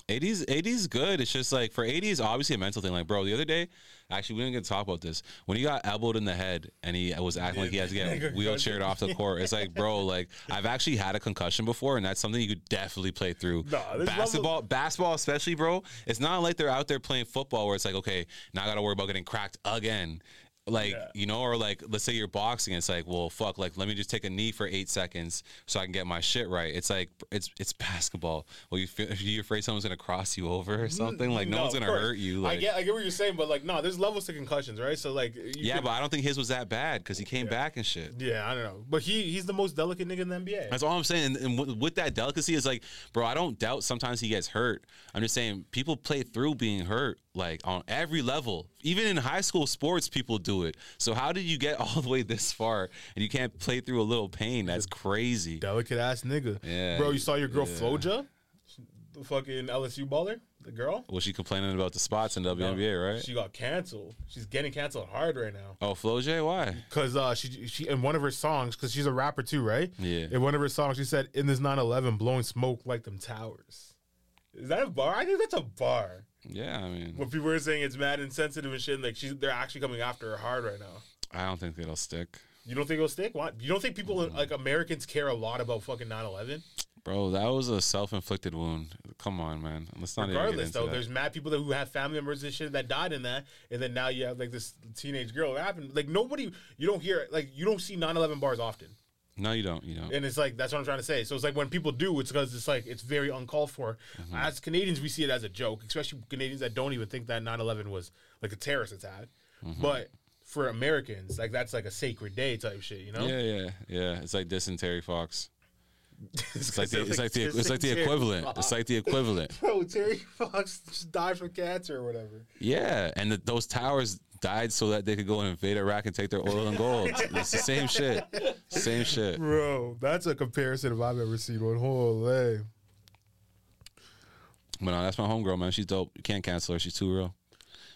AD's AD's good. It's just like for AD is obviously a mental thing. Like, bro, the other day, actually, we didn't get to talk about this. When he got elbowed in the head and he was acting like he had to get wheelchaired off the court, it's like, bro, like I've actually had a concussion before, and that's something you could definitely play through. Nah, basketball, basketball, especially, bro. It's not like they're out there playing football where it's like, okay, now I got to worry about getting cracked again. Like Yeah. you know, or like let's say you're boxing, it's like, well, fuck, like let me just take a knee for eight seconds so I can get my shit right. It's like it's it's basketball. Well, you feel, you're afraid someone's gonna cross you over or mm, something, like no, one's gonna course. hurt you. I Like, get I get what you're saying, but like no, there's levels to concussions, right? So like you yeah, but I don't think his was that bad because he came back and shit. yeah, I don't know. But he he's the most delicate nigga in the NBA. That's all I'm saying. And, and with- with that delicacy, is like, bro, I don't doubt sometimes he gets hurt. I'm just saying people play through being hurt, like on every level. Even in high school sports, people do it. So how did you get all the way this far and you can't play through a little pain? That's crazy. delicate ass nigga. Yeah, Bro, you saw your girl yeah. Flau'jae? The fucking LSU baller? The girl? Was she complaining about the spots in WNBA, right? She got canceled. She's getting canceled hard right now. oh, Flau'jae, why? Cause uh, she she in one of her songs, cause she's a rapper too, right? Yeah. In one of her songs, she said, "In this 911, blowing smoke like them towers." Is that a bar? I think that's a bar. Yeah, I mean, When people are saying it's mad insensitive and shit, like she's they're actually coming after her hard right now. I don't think it'll stick. You don't think it'll stick? Why? You don't think people Mm-hmm. like Americans care a lot about fucking 9/11? Bro, that was a self-inflicted wound. Come on, man. Let's not Regardless, though, that. there's mad people that who have family members and shit that died in that, and then now you have like this teenage girl. It happened. Like nobody, you don't hear like you don't see 9/11 bars often. No, you don't. You don't. And it's like that's what I'm trying to say. So it's like when people do, it's because it's like it's very uncalled for. Mm-hmm. As Canadians, we see it as a joke, especially Canadians that don't even think that 9/11 was like a terrorist attack. Mm-hmm. But for Americans, like that's like a sacred day type shit, you know? Yeah, yeah, yeah. It's like this and Terry Fox. It's like the, They're it's like the it's like the equivalent. Fox. It's like the equivalent. Bro, Terry Fox just died from cancer or whatever. Yeah, and the, those towers died so that they could go and invade Iraq and take their oil and gold. It's the same shit. Same shit. Bro, that's a comparison if I've ever seen one. Holy. But no, that's my homegirl, man. She's dope. You can't cancel her. She's too real.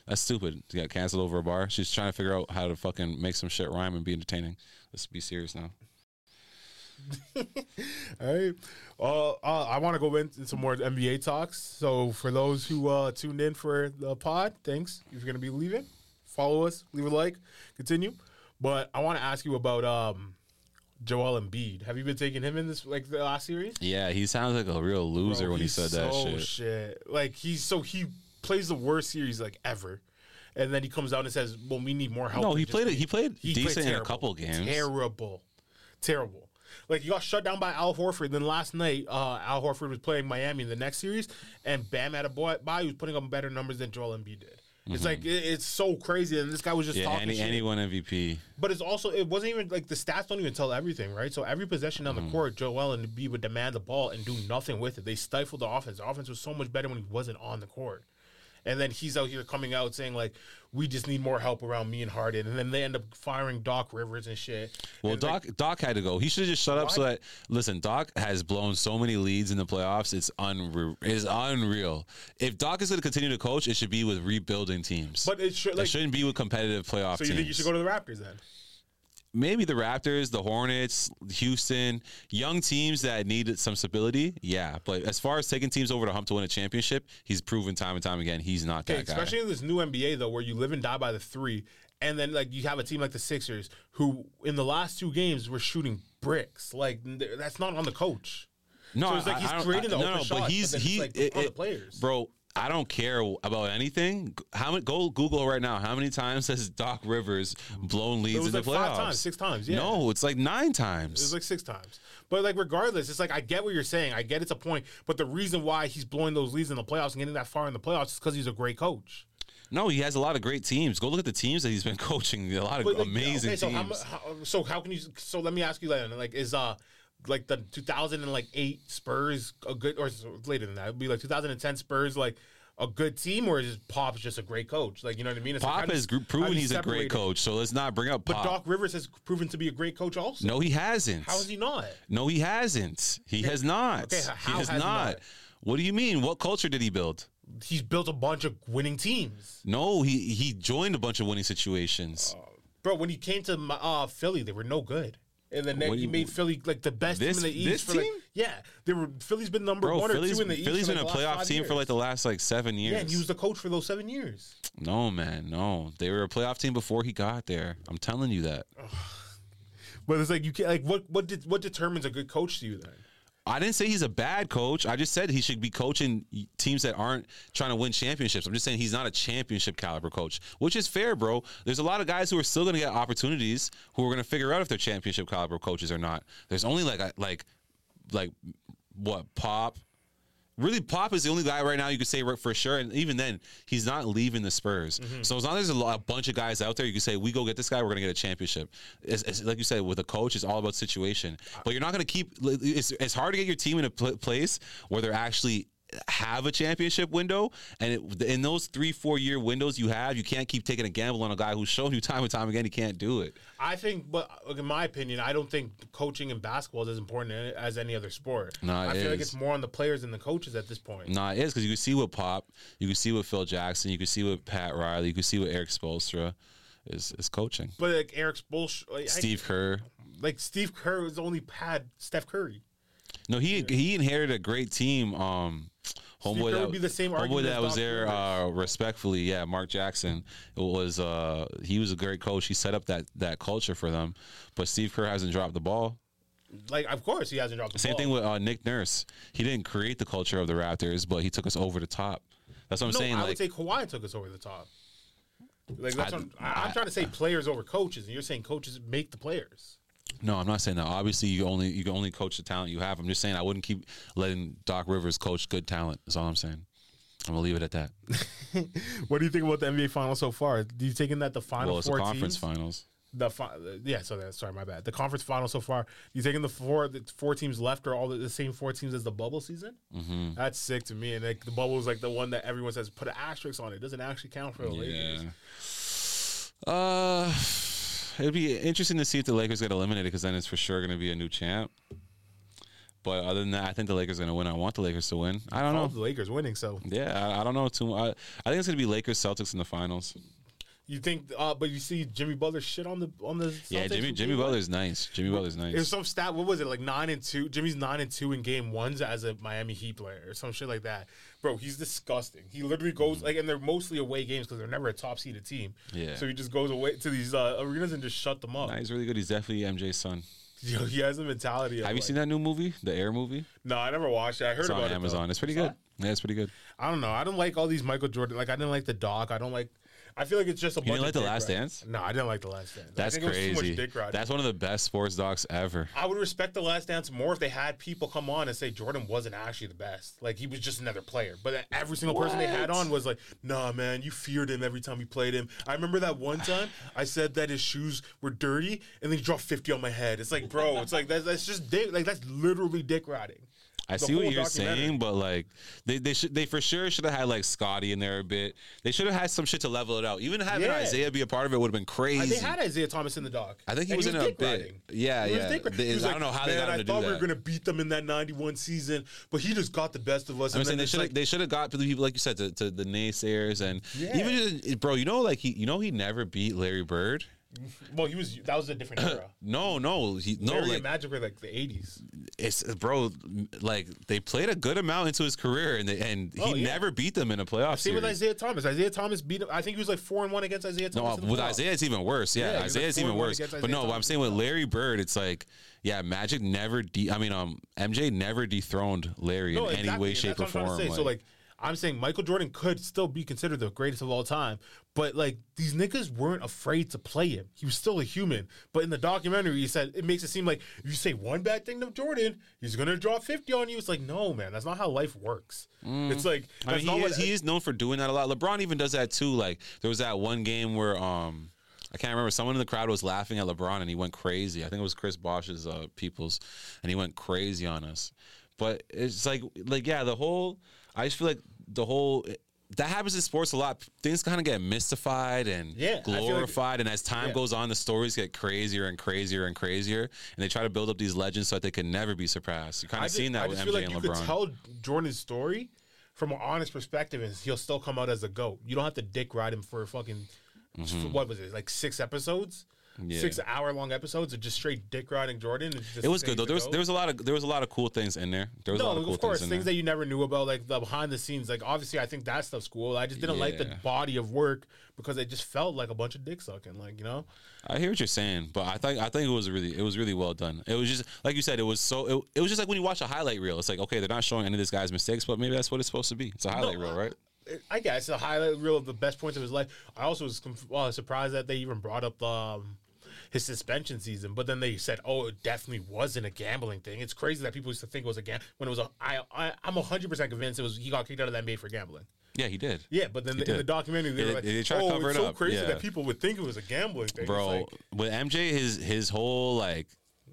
That's stupid. She got canceled over a bar. She's trying to figure out how to fucking make some shit rhyme and be entertaining. Let's be serious now. All right. Uh, uh, I want to go into some more NBA talks. So for those who uh, tuned in for the pod, thanks. If you're going to be leaving, follow us, leave a like, continue. But I want to ask you about um, Joel Embiid. Have you been taking him in this like the last series? Yeah, he sounds like a real loser Bro, when he said that so shit. Like he's so he plays the worst series like ever. And then he comes out and says, "Well, we need more help." No, he played it. He played He decent in a couple games. Terrible, terrible. Like he got shut down by Al Horford. Then last night, uh, Al Horford was playing Miami in the next series, and Bam Adebayo. Was putting up better numbers than Joel Embiid did. It's like it, it's so crazy, and this guy was just Mm-hmm. Yeah, talking any, shit. anyone MVP. But it's also it wasn't even like the stats don't even tell everything, right? So every possession Mm-hmm. on the court, Joel and Embiid would demand the ball and do nothing with it. They stifled the offense. The offense was so much better when he wasn't on the court. And then he's out here coming out saying like, "We just need more help around me and Harden." And then they end up firing Doc Rivers and shit. Well, And, Doc like, Doc had to go. He should have just shut up. So that listen, Doc has blown so many leads in the playoffs. It's unreal. It's unreal. If Doc is going to continue to coach, it should be with rebuilding teams. but it should it like. shouldn't be with competitive playoff So you teams. think you should go to the Raptors then? Maybe the Raptors, the Hornets, Houston, young teams that need some stability. Yeah, but as far as taking teams over the hump to win a championship, he's proven time and time again he's not Okay, that guy. especially in this new NBA though, where you live and die by the three, and then like you have a team like the Sixers, who in the last two games were shooting bricks. Like that's not on the coach. No, So it's like he's I creating the no, open no, shots, but he's but he, like it- on the it- players. bro. I don't care about anything. How many? Go Google right now. How many times has Doc Rivers blown leads in the like playoffs? five times, six times. Yeah, No, it's like nine it times. was like six times. But like regardless, it's like I get what you're saying. I get it's a point. But the reason why he's blowing those leads in the playoffs and getting that far in the playoffs is because he's a great coach. no, he has a lot of great teams. Go look at the teams that he's been coaching. A lot of But, like, amazing okay, so teams. mu- how, so how can you? So let me ask you then. Like, is uh like the 2008 Spurs a good or later than that? It'd be like 2010 Spurs like a good team, or is Pop's just a great coach? Like you know what I mean? It's Pop you- has proven he's a great coach, so let's not bring up But Doc Rivers has proven to be a great coach also. no, he hasn't. How is he not? No, he hasn't. He has not. Okay, he how has has not. not? What do you mean? What culture did he build? He's built a bunch of winning teams. No, he he joined a bunch of winning situations. Bro, when he came to my- uh, Philly, they were no good. And then you- made Philly like the best This- team in the East. this for, like- team? yeah, they were. Philly's been number Bro, one or Philly's, two in the East. Philly's been a like, last playoff team for like the last like seven years. Yeah, and he was the coach for those seven years. no, man, no. They were a playoff team before he got there. I'm telling you that. But it's like you can't like what what did, what determines a good coach to you then? I didn't say he's a bad coach. I just said he should be coaching teams that aren't trying to win championships. I'm just saying he's not a championship caliber coach, which is fair, bro. There's a lot of guys who are still going to get opportunities who are going to figure out if they're championship caliber coaches or not. There's only like like like what Pop. Really, Pop is the only guy right now you could say for sure, and even then, he's not leaving the Spurs. Mm-hmm. So as long as there's a, bunch of guys out there, you can say we go get this guy, we're gonna get a championship. It's, it's, like you said, with a coach, it's all about situation. But you're not gonna keep. It's, it's hard to get your team in a pl- place where they're actually have a championship window, and it, in those three, four year windows you have, you can't keep taking a gamble on a guy who's shown you time and time again he can't do it. I think, but in my opinion, I don't think coaching in basketball is as important as any other sport. No, it I feel like it's more on the players than the coaches at this point. No, it is because you can see what Pop, you can see what Phil Jackson, you can see what Pat Riley, you can see what Erik Spoelstra. Is is coaching. But like Eric's bullshit. Like, I- Steve Kerr. like Steve Kerr was only had Steph Curry. No, he he inherited a great team. Um, homeboy that would be the same homeboy that was there. Uh, respectfully, yeah, Mark Jackson. It was uh, he was a great coach. He set up that that culture for them. But Steve Kerr hasn't dropped the ball. Like, of course, he hasn't dropped the ball. Same ball. thing with uh, Nick Nurse. He didn't create the culture of the Raptors, but he took us over the top. That's what I'm no, saying. I like, would say Kawhi took us over the top. Like that's I- what I'm, I, am trying to say players over coaches, and you're saying coaches make the players. No, I'm not saying that. Obviously, you only you can only coach the talent you have. I'm just saying I wouldn't keep letting Doc Rivers coach good talent. That's all I'm saying. I'm gonna leave it at that. What do you think about the NBA finals so far? Do you taking that the final well, it's the four conference teams? finals. The fi- yeah, so that, sorry, my bad. The conference final so far. You taking the four the four teams left are all the, the same four teams as the bubble season? Mm-hmm. That's sick to me. And like the bubble is like the one that everyone says put an asterisk on it. Doesn't actually count for the Lakers. Uh, it'd be interesting to see if the Lakers get eliminated because then it's for sure going to be a new champ. But other than that, I think the Lakers are going to win. I want the Lakers to win. I don't know. the Lakers winning. So Yeah, I, I don't know too. I, I think it's going to be Lakers Celtics in the finals. You think? Uh, but you see Jimmy Butler shit on the on the Yeah, Jimmy Jimmy? Butler's nice. Jimmy Butler's There's nice. some stat. What was it like nine and two? Jimmy's nine and two in game ones as a Miami Heat player or some shit like that. Bro, he's disgusting. He literally goes like, and they're mostly away games because they're never a top seeded team. Yeah. So he just goes away to these uh, arenas and just shut them up. Nah, he's really good. He's definitely MJ's son. Yo, he has a mentality. Of Have you like- seen that new movie, the Air movie? No, I never watched it. I heard It's about on. Amazon. It's pretty Saw good. it? Yeah, it's pretty good. I don't know. I don't like all these Michael Jordan. Like I didn't like the doc. I don't like. I feel like it's just a. You bunch didn't like of The dick Last riding. Dance? No, I didn't like the Last Dance. That's I think It was too crazy. much dick riding. That's one of the best sports docs ever. I would respect the Last Dance more if they had people come on and say Jordan wasn't actually the best. Like he was just another player. But every single person they had on was like, "Nah, man, you feared him every time you played him." I remember that one time I said that his shoes were dirty, and then he dropped fifty on my head. It's like, bro, it's like that's, that's just dick. Like that's literally dick riding. I see what you're saying, but like they they should they for sure should have had like Scottie in there a bit. They should have had some shit to level it out. Even having Yeah. Isiah be a part of it would have been crazy. They had Isiah Thomas in the doc. I think he And was in a dick bit. riding. Yeah, He was yeah. dick riding. They- He was I don't know how they "Man, got him I to do thought we were that." gonna beat them in that '91 season, but he just got the best of us. I'm and saying then they it's should have like- they should have got to the people like you said to, to the naysayers and Yeah. even just, bro, you know like he you know he never beat Larry Bird. Well, he was. That was a different era. No, no, he no Larry like Magic were like the '80s. it's bro like they played a good amount into his career and they, and he Oh, yeah. never beat them in a playoff Same with. Isiah Thomas. Isiah Thomas beat him. I think he was like four and one against Isiah No, Thomas. the with. Isiah, it's even worse. Yeah, Yeah, Isiah, it's like even worse. But no, what I'm saying with Larry Bird, it's like, yeah, Magic never. De- I mean, um, MJ never dethroned Larry No, in any way, shape, or form. say. So like, I'm saying Michael Jordan could still be considered the greatest of all time, but like these niggas weren't afraid to play him. He was still a human. But in the documentary, he said it makes it seem like if you say one bad thing to Jordan, he's gonna drop 50 on you. It's like, no, man, that's not how life works. It's like I mean, not he what- is, he is known for doing that a lot. LeBron even does that too. Like there was that one game where um. I can't remember. Someone in the crowd was laughing at LeBron, and he went crazy. I think it was Chris Bosh's uh, people's, and he went crazy on us. But it's like, like yeah, the whole. I just feel like the whole that happens in sports a lot. Things kind of get mystified and Yeah, feel like- glorified, and as time Yeah. goes on, the stories get crazier and crazier and crazier, and they try to build up these legends so that they can never be surpassed. You kind of seen that I with MJ like and you LeBron. could tell Jordan's story from an honest perspective, and he'll still come out as a goat. You don't have to dick ride him for fucking for- what was it like six episodes, Mm-hmm. Yeah. six hour long episodes of just straight dick riding Jordan. it was good though. There was there was a lot of there was a lot of cool things in there. There was a no, lot of cool of course, things things, that you never knew about, like the behind the scenes. Like obviously, I think that stuff's cool. I just didn't like the body of work because it just felt like a bunch of dick sucking. Like you know, I hear what you're saying, but I think I think it was really it was really well done. It was just like you said, it was so it, it was just like when you watch a highlight reel. It's like okay, they're not showing any of this guy's mistakes, but maybe that's what it's supposed to be. It's a highlight reel, right? I guess a highlight reel of the best points of his life. I also was well, surprised that they even brought up um, his suspension season, but then they said, "Oh, it definitely wasn't a gambling thing." It's crazy that people used to think it was a gam when it was a. I, I I'm hundred percent convinced it was he got kicked out of the NBA for gambling. Yeah, he did. Yeah, but then the, in the documentary they They- were like, they try to "Oh, cover it's it so up." crazy Yeah. that people would think it was a gambling thing." Bro. like, with MJ, his his whole like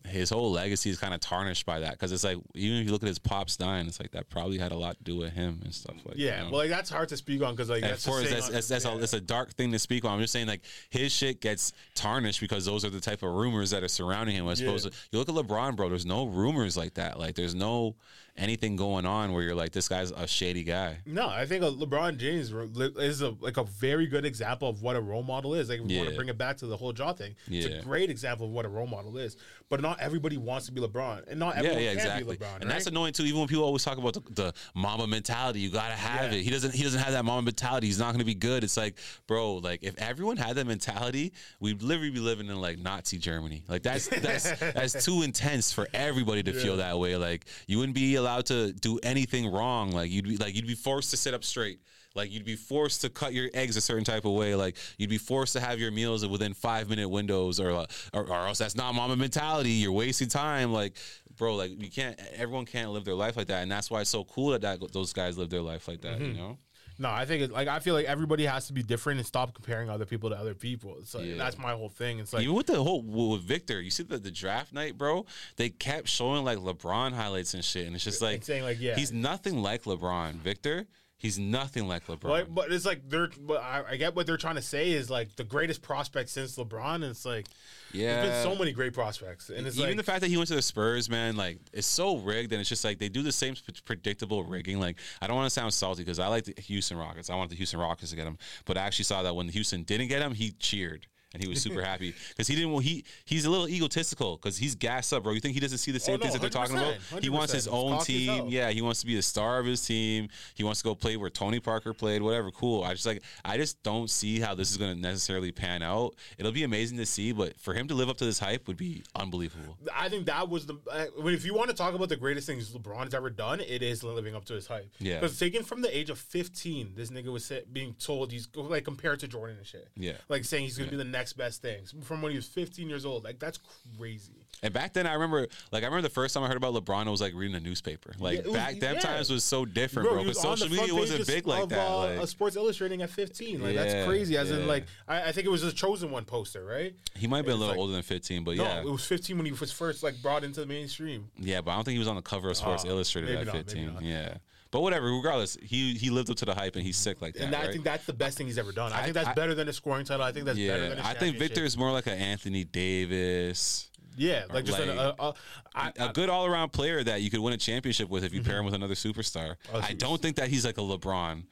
his whole legacy is kind of tarnished by that because it's like even if you look at his pops dying, it's like that probably had a lot to do with him and stuff like. yeah, you know? well, like that's hard to speak on because like And that's of course, that's on- that's, that's, yeah. a, a dark thing to speak on. I'm just saying, like his shit gets tarnished because those are the type of rumors that are surrounding him. As Yeah. opposed to you look at LeBron, bro. There's no rumors like that. Like there's no anything going on where you're like this guy's a shady guy. No, I think uh, LeBron James is a like a very good example of what a role model is. Like, if we want to bring it back to the whole jaw thing. It's a great example of what a role model is. But not everybody wants to be LeBron, and not Yeah, everyone yeah, can exactly. be LeBron. and right? that's annoying too. Even when people always talk about the, the mama mentality, you gotta have Yeah. it. He doesn't. He doesn't have that mama mentality. He's not gonna be good. It's like, bro, like if everyone had that mentality, we'd literally be living in like Nazi Germany. Like that's that's that's too intense for everybody to feel that way. Like you wouldn't be allowed to do anything wrong. Like you'd be like you'd be forced to sit up straight. Like you'd be forced to cut your eggs a certain type of way. Like you'd be forced to have your meals within five minute windows, or uh, or, or else that's not mama mentality. You're wasting time. Like, bro, like you can't. Everyone can't live their life like that, and that's why it's so cool that, that those guys live their life like that. Mm-hmm. You know? no, I think it's like I feel like everybody has to be different and stop comparing other people to other people. So Yeah. that's my whole thing. It's like Even with the whole with Victor, you see the, the draft night, bro. They kept showing like LeBron highlights and shit, and it's just like saying, like, yeah. he's nothing like LeBron. Victor, he's nothing like LeBron. But, but it's like they're. But I, I get what they're trying to say is like the greatest prospect since LeBron. And it's like yeah, there's been so many great prospects, and it's even like the fact that he went to the Spurs, man, like it's so rigged, and it's just like they do the same predictable rigging. Like I don't want to sound salty because I like the Houston Rockets. I wanted the Houston Rockets to get him, but I actually saw that when Houston didn't get him, he cheered. And he was super happy because he didn't. He he's a little egotistical because he's gassed up, bro. You think he doesn't see the same Oh, no, things that they're talking about? He wants his own team. Yeah, he wants to be the star of his team. He wants to go play where Tony Parker played. Whatever, cool. I just like. I just don't see how this is going to necessarily pan out. It'll be amazing to see, but for him to live up to this hype would be unbelievable. I think that was the. Uh, if you want to talk about the greatest things LeBron's ever done, it is living up to his hype. Yeah. Because taken from the age of 15, this nigga was being told he's like compared to Jordan and shit. Yeah. Like saying he's gonna be the next best thing from when he was 15 years old. Like that's crazy. And back then, I remember, like, I remember the first time I heard about LeBron, I was like reading a newspaper. Like, Yeah, was- back then, yeah. times was so different, bro. Because was on the social media wasn't big like of, that. Uh, like, a Sports Illustrating at 15. Like Yeah, that's crazy. As in, like I, I think it was a chosen one poster, right? he might have been a little like- older than 15, but No, yeah. it was 15 when he was first like brought into the mainstream. yeah, but I don't think he was on the cover of Sports Oh, Illustrated at not, 15. Yeah. But whatever, regardless, he he lived up to the hype and he's sick like that. And I right? think that's the best thing he's ever done. I, I- think that's I- better than a scoring title. I think that's better than yeah, a I think championship. Victor's more like an Anthony Davis. Yeah, like just Like, an, a, a, I, a good all around player that you could win a championship with if you Mm-hmm. pair him with another superstar. Oh, I don't think that he's like a LeBron.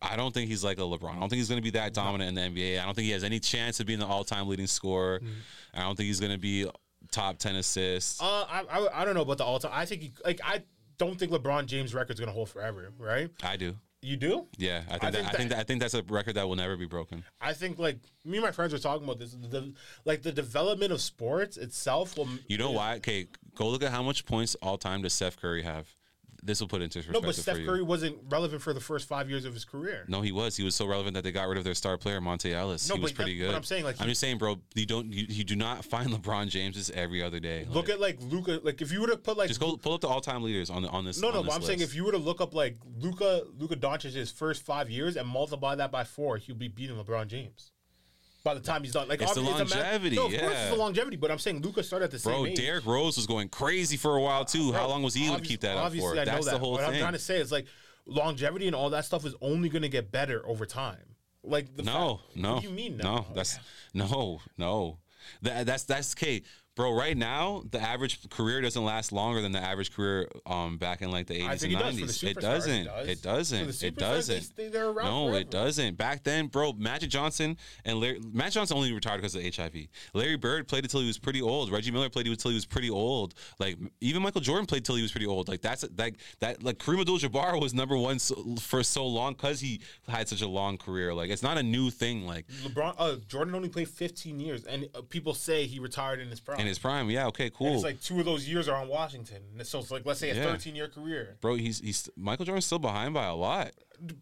I don't think he's like a LeBron. I don't think he's going to be that dominant in the NBA. I don't think he has any chance of being the all time leading scorer. Mm-hmm. I don't think he's going to be top 10 assists. Uh, I, I I don't know about the all time. I think he, like I don't think LeBron James' record's gonna hold forever. Right? I do. You do? Yeah, I think, I that, think I think that- that I think that's a record that will never be broken. I think like me and my friends were talking about this. The, like the development of sports itself will. You know why? Okay, go look at how much points all time does Steph Curry have. This will put into No, but Steph. Curry wasn't relevant for the first five years of his career. No, he was. He was so relevant that they got rid of their star player Monta Ellis. No, he was pretty good. but I'm saying, like, I'm he- just saying, bro. You don't. You, you do not find LeBron James every other day. Look Like, at like Luka. Like if you were to put like just go pull up the all time leaders on the on this. No, no, but I'm saying if you were to look up like Luka Luka Doncic's first five years and multiply that by four, he'll be beating LeBron James. By the time he's done, like It's the obvi- a ma- longevity, no, of course it's the longevity. But I'm saying Luka started at the same Bro, age. Derrick Rose was going crazy for a while too. How long was he able to keep that up obviously for? I know That's that. the whole what thing. I'm trying to say is like, longevity and all that stuff is only going to get better over time. Like the No, fact- no. What do you mean? No, that's no, no. That, that's that's okay, bro. Right now, the average career doesn't last longer than the average career um back in like the eighties and does. Nineties. the It doesn't. It doesn't. It doesn't. they- they're around no, forever. it doesn't. Back then, bro, Magic Johnson and Larry, Magic Johnson only retired because of HIV. Larry Bird played until he was pretty old. Reggie Miller played until he was pretty old. Like even Michael Jordan played till he was pretty old. Like that's like that. Like Kareem Abdul-Jabbar was number one so, for so long because he had such a long career. Like it's not a new thing. Like LeBron, uh, Jordan only played 15 years, and uh, people say he retired in his prime. In his prime, yeah, okay, And cool. it's like two of those years are on Washington. So it's like let's say a Yeah. 13 year career, Bro, he's he's Michael Jordan's still behind by a lot.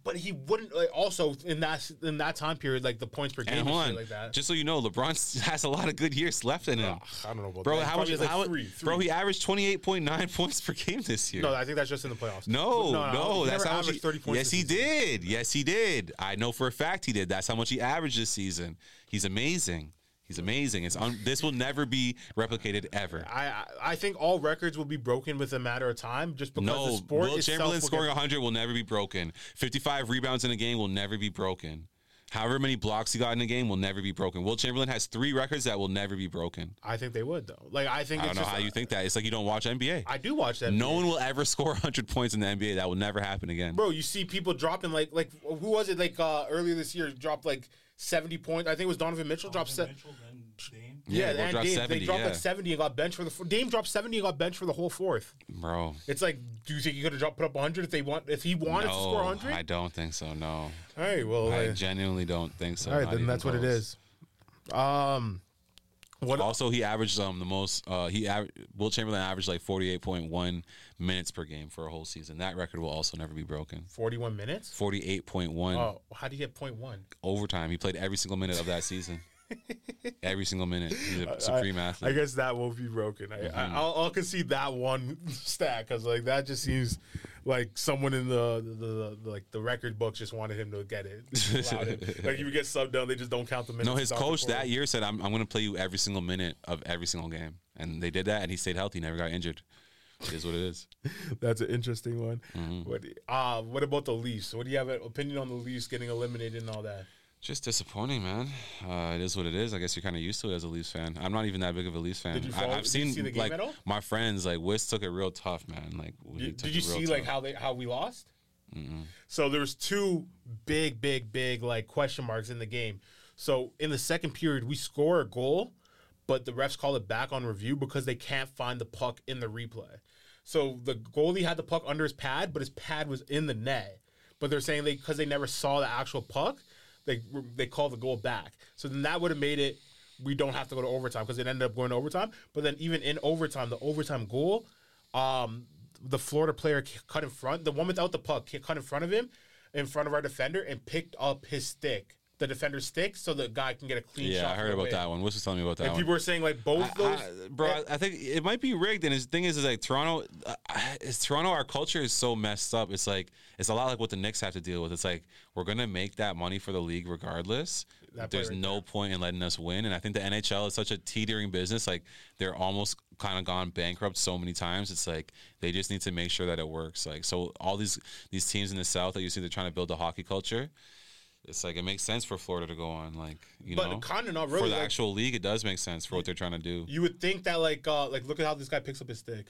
but he wouldn't like also in that in that time period like the points per game And and, hold shit on, like that. just so you know, LeBron has a lot of good years left in him. Ah, I don't know about Bro, that. how Probably much? has, like, how, three, three. Bro, he averaged twenty eight point nine points per game this year. no, I think that's just in the playoffs. No, no, he that's never how much. He, 30 points. yes, this he season. did. Yes, he did. I know for a fact he did. That's how much he averaged this season. He's amazing. He's amazing. It's un- this will never be replicated ever. I I- think all records will be broken with a matter of time, just because the No, sport Wilt Chamberlain scoring get- 100 will never be broken. 55 rebounds in a game will never be broken. However many blocks he got in a game will never be broken. Wilt Chamberlain has three records that will never be broken. I think they would though. Like I think I don't know how you think that. It's like you don't watch NBA. I do watch that. no one will ever score 100 points in the NBA. That will never happen again. Bro, you see people dropping like like who was it like uh earlier this year dropped like 70 points. I think it was Donovan Mitchell dropped se- Mitchell, then Dame. yeah, both and dropped Dame, 70, they dropped yeah. like 70 and got benched for the f- Dame dropped 70 and got benched for the whole fourth. Bro. It's like do you think he could have dropped put up 100 if they want if he wanted to score 100? I don't think so. No. All right, well, I uh, genuinely don't think so. all right, then even that's what it is. Um what Also, he averaged um the most. Uh, he aver- Wilt Chamberlain averaged like forty eight point one minutes per game for a whole season. That record will also never be broken. 41 minutes? Forty eight point one Oh, how do you get point 1? overtime. He played every single minute of that season. every single minute. He's a supreme I, athlete. I guess that won't be broken. I, Mm-hmm. I, I'll, I'll concede that one stat because like that just seems like someone in the, the, the, like the record books just wanted him to get it. Like you get subbed down, they just don't count the minutes. no, his coach that year said, "I'm I'm going to play you every single minute of every single game," and they did that, and he stayed healthy, never got injured. It is what it is. That's an interesting one. Mm-hmm. What uh, what about the Leafs? What do you have an opinion on the Leafs getting eliminated and all that? Just disappointing, man. Uh, it is what it is. I guess you're kind of used to it as a Leafs fan. I'm not even that big of a Leafs fan. Did you I, follow- I've did you seen see the game like at all? my friends, like Wiz took it real tough, man. Like, Did, you see like how they how we lost? So there was two big, big, big like question marks in the game. So in the second period, we score a goal, but the refs call it back on review because they can't find the puck in the replay. So the goalie had the puck under his pad, but his pad was in the net. But they're saying they because they never saw the actual puck, they they call the goal back. So then that would have made it we don't have to go to overtime because it ended up going to overtime. But then even in overtime, the overtime goal, um, the Florida player cut in front, the one without the puck cut in front of him, in front of our defender, and picked up his stick, the defender's stick, so the guy can get a clean shot. Yeah, I heard about away. that one. Wiz was telling me about that And one. people were saying like both I- those, I- bro, I, I think it might be rigged. And the thing is, is like Toronto, uh, it's Toronto. Our culture is so messed up. It's like it's a lot like what the Knicks have to deal with. It's like we're gonna make that money for the league regardless. That There's right no point in letting us win. And I think the NHL is such a teetering business. Like they're almost kind of gone bankrupt so many times. It's like they just need to make sure that it works. Like so, all these these teams in the South that you see, they're trying to build a hockey culture. It's like it makes sense for Florida to go on, like you But know, kinda not for the like- actual league. It does make sense for what they're trying to do. you would think that like uh like look at how this guy picks up his stick.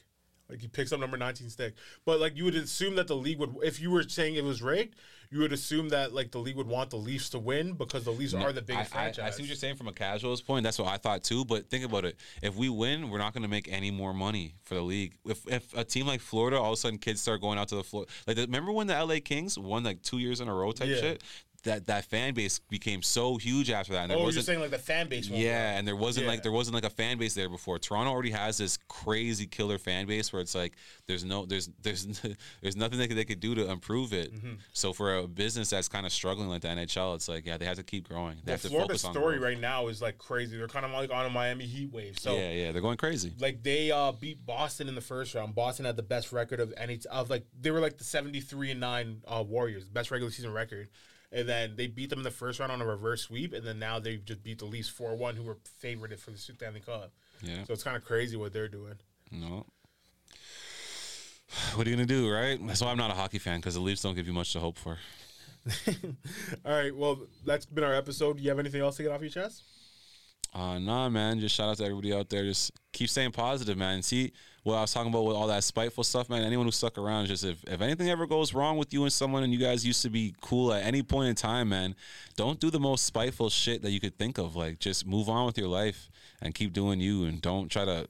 Like he picks up number 19 stick. But like you would assume that the league would if you were saying it was rigged, you would assume that like the league would want the Leafs to win because the Leafs are the I, biggest I, franchise. I see what you're saying from a casual's point. That's what I thought too. But think about it. If we win, we're not going to make any more money for the league. If if a team like Florida, all of a sudden kids start going out to the floor. Like remember when the LA Kings won like two years in a row type Yeah. shit. That that fan base became so huge after that. And there Oh, you're wasn't, saying like the fan base yeah, and there wasn't Yeah. like there wasn't like a fan base there before. Toronto already has this crazy killer fan base where it's like there's no there's there's there's nothing they could, they could do to improve it. Mm-hmm. So for a business that's kind of struggling like the NHL, it's like yeah they have to keep growing. They Well, have to Florida's focus on story growth. right now is like crazy. They're kind of like on a Miami Heat wave. So yeah, yeah, they're going crazy. like they uh beat Boston in the first round. Boston had the best record of any of like they were like the 73 and 9 uh Warriors, best regular season record. And then they beat them in the first round on a reverse sweep and then now they just beat the Leafs 4-1 who were favored for the Stanley Cup. Yeah, So it's kind of crazy what they're doing. no. What are you gonna do, right? That's why I'm not a hockey fan because the Leafs don't give you much to hope for. All right. Well, that's been our episode. Do you have anything else to get off your chest? Uh, nah, man. Just shout out to everybody out there. Just keep staying positive, man. See what I was talking about with all that spiteful stuff, man. Anyone who stuck around, just if, if anything ever goes wrong with you and someone, and you guys used to be cool at any point in time, man, don't do the most spiteful shit that you could think of. Like, just move on with your life and keep doing you, and don't try to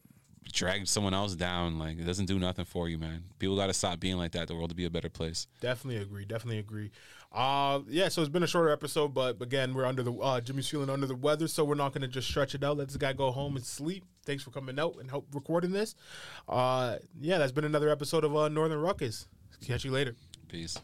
drag someone else down. Like, it doesn't do nothing for you, man. People got to stop being like that. The world to be a better place. Definitely agree. Definitely agree. Uh, yeah. So it's been a shorter episode, but again, we're under the uh, Jimmy's feeling under the weather, so we're not going to just stretch it out. Let this guy go home and sleep. Thanks for coming out and help recording this. Uh, yeah, that's been another episode of uh, Northern Ruckus. Catch you later. Peace.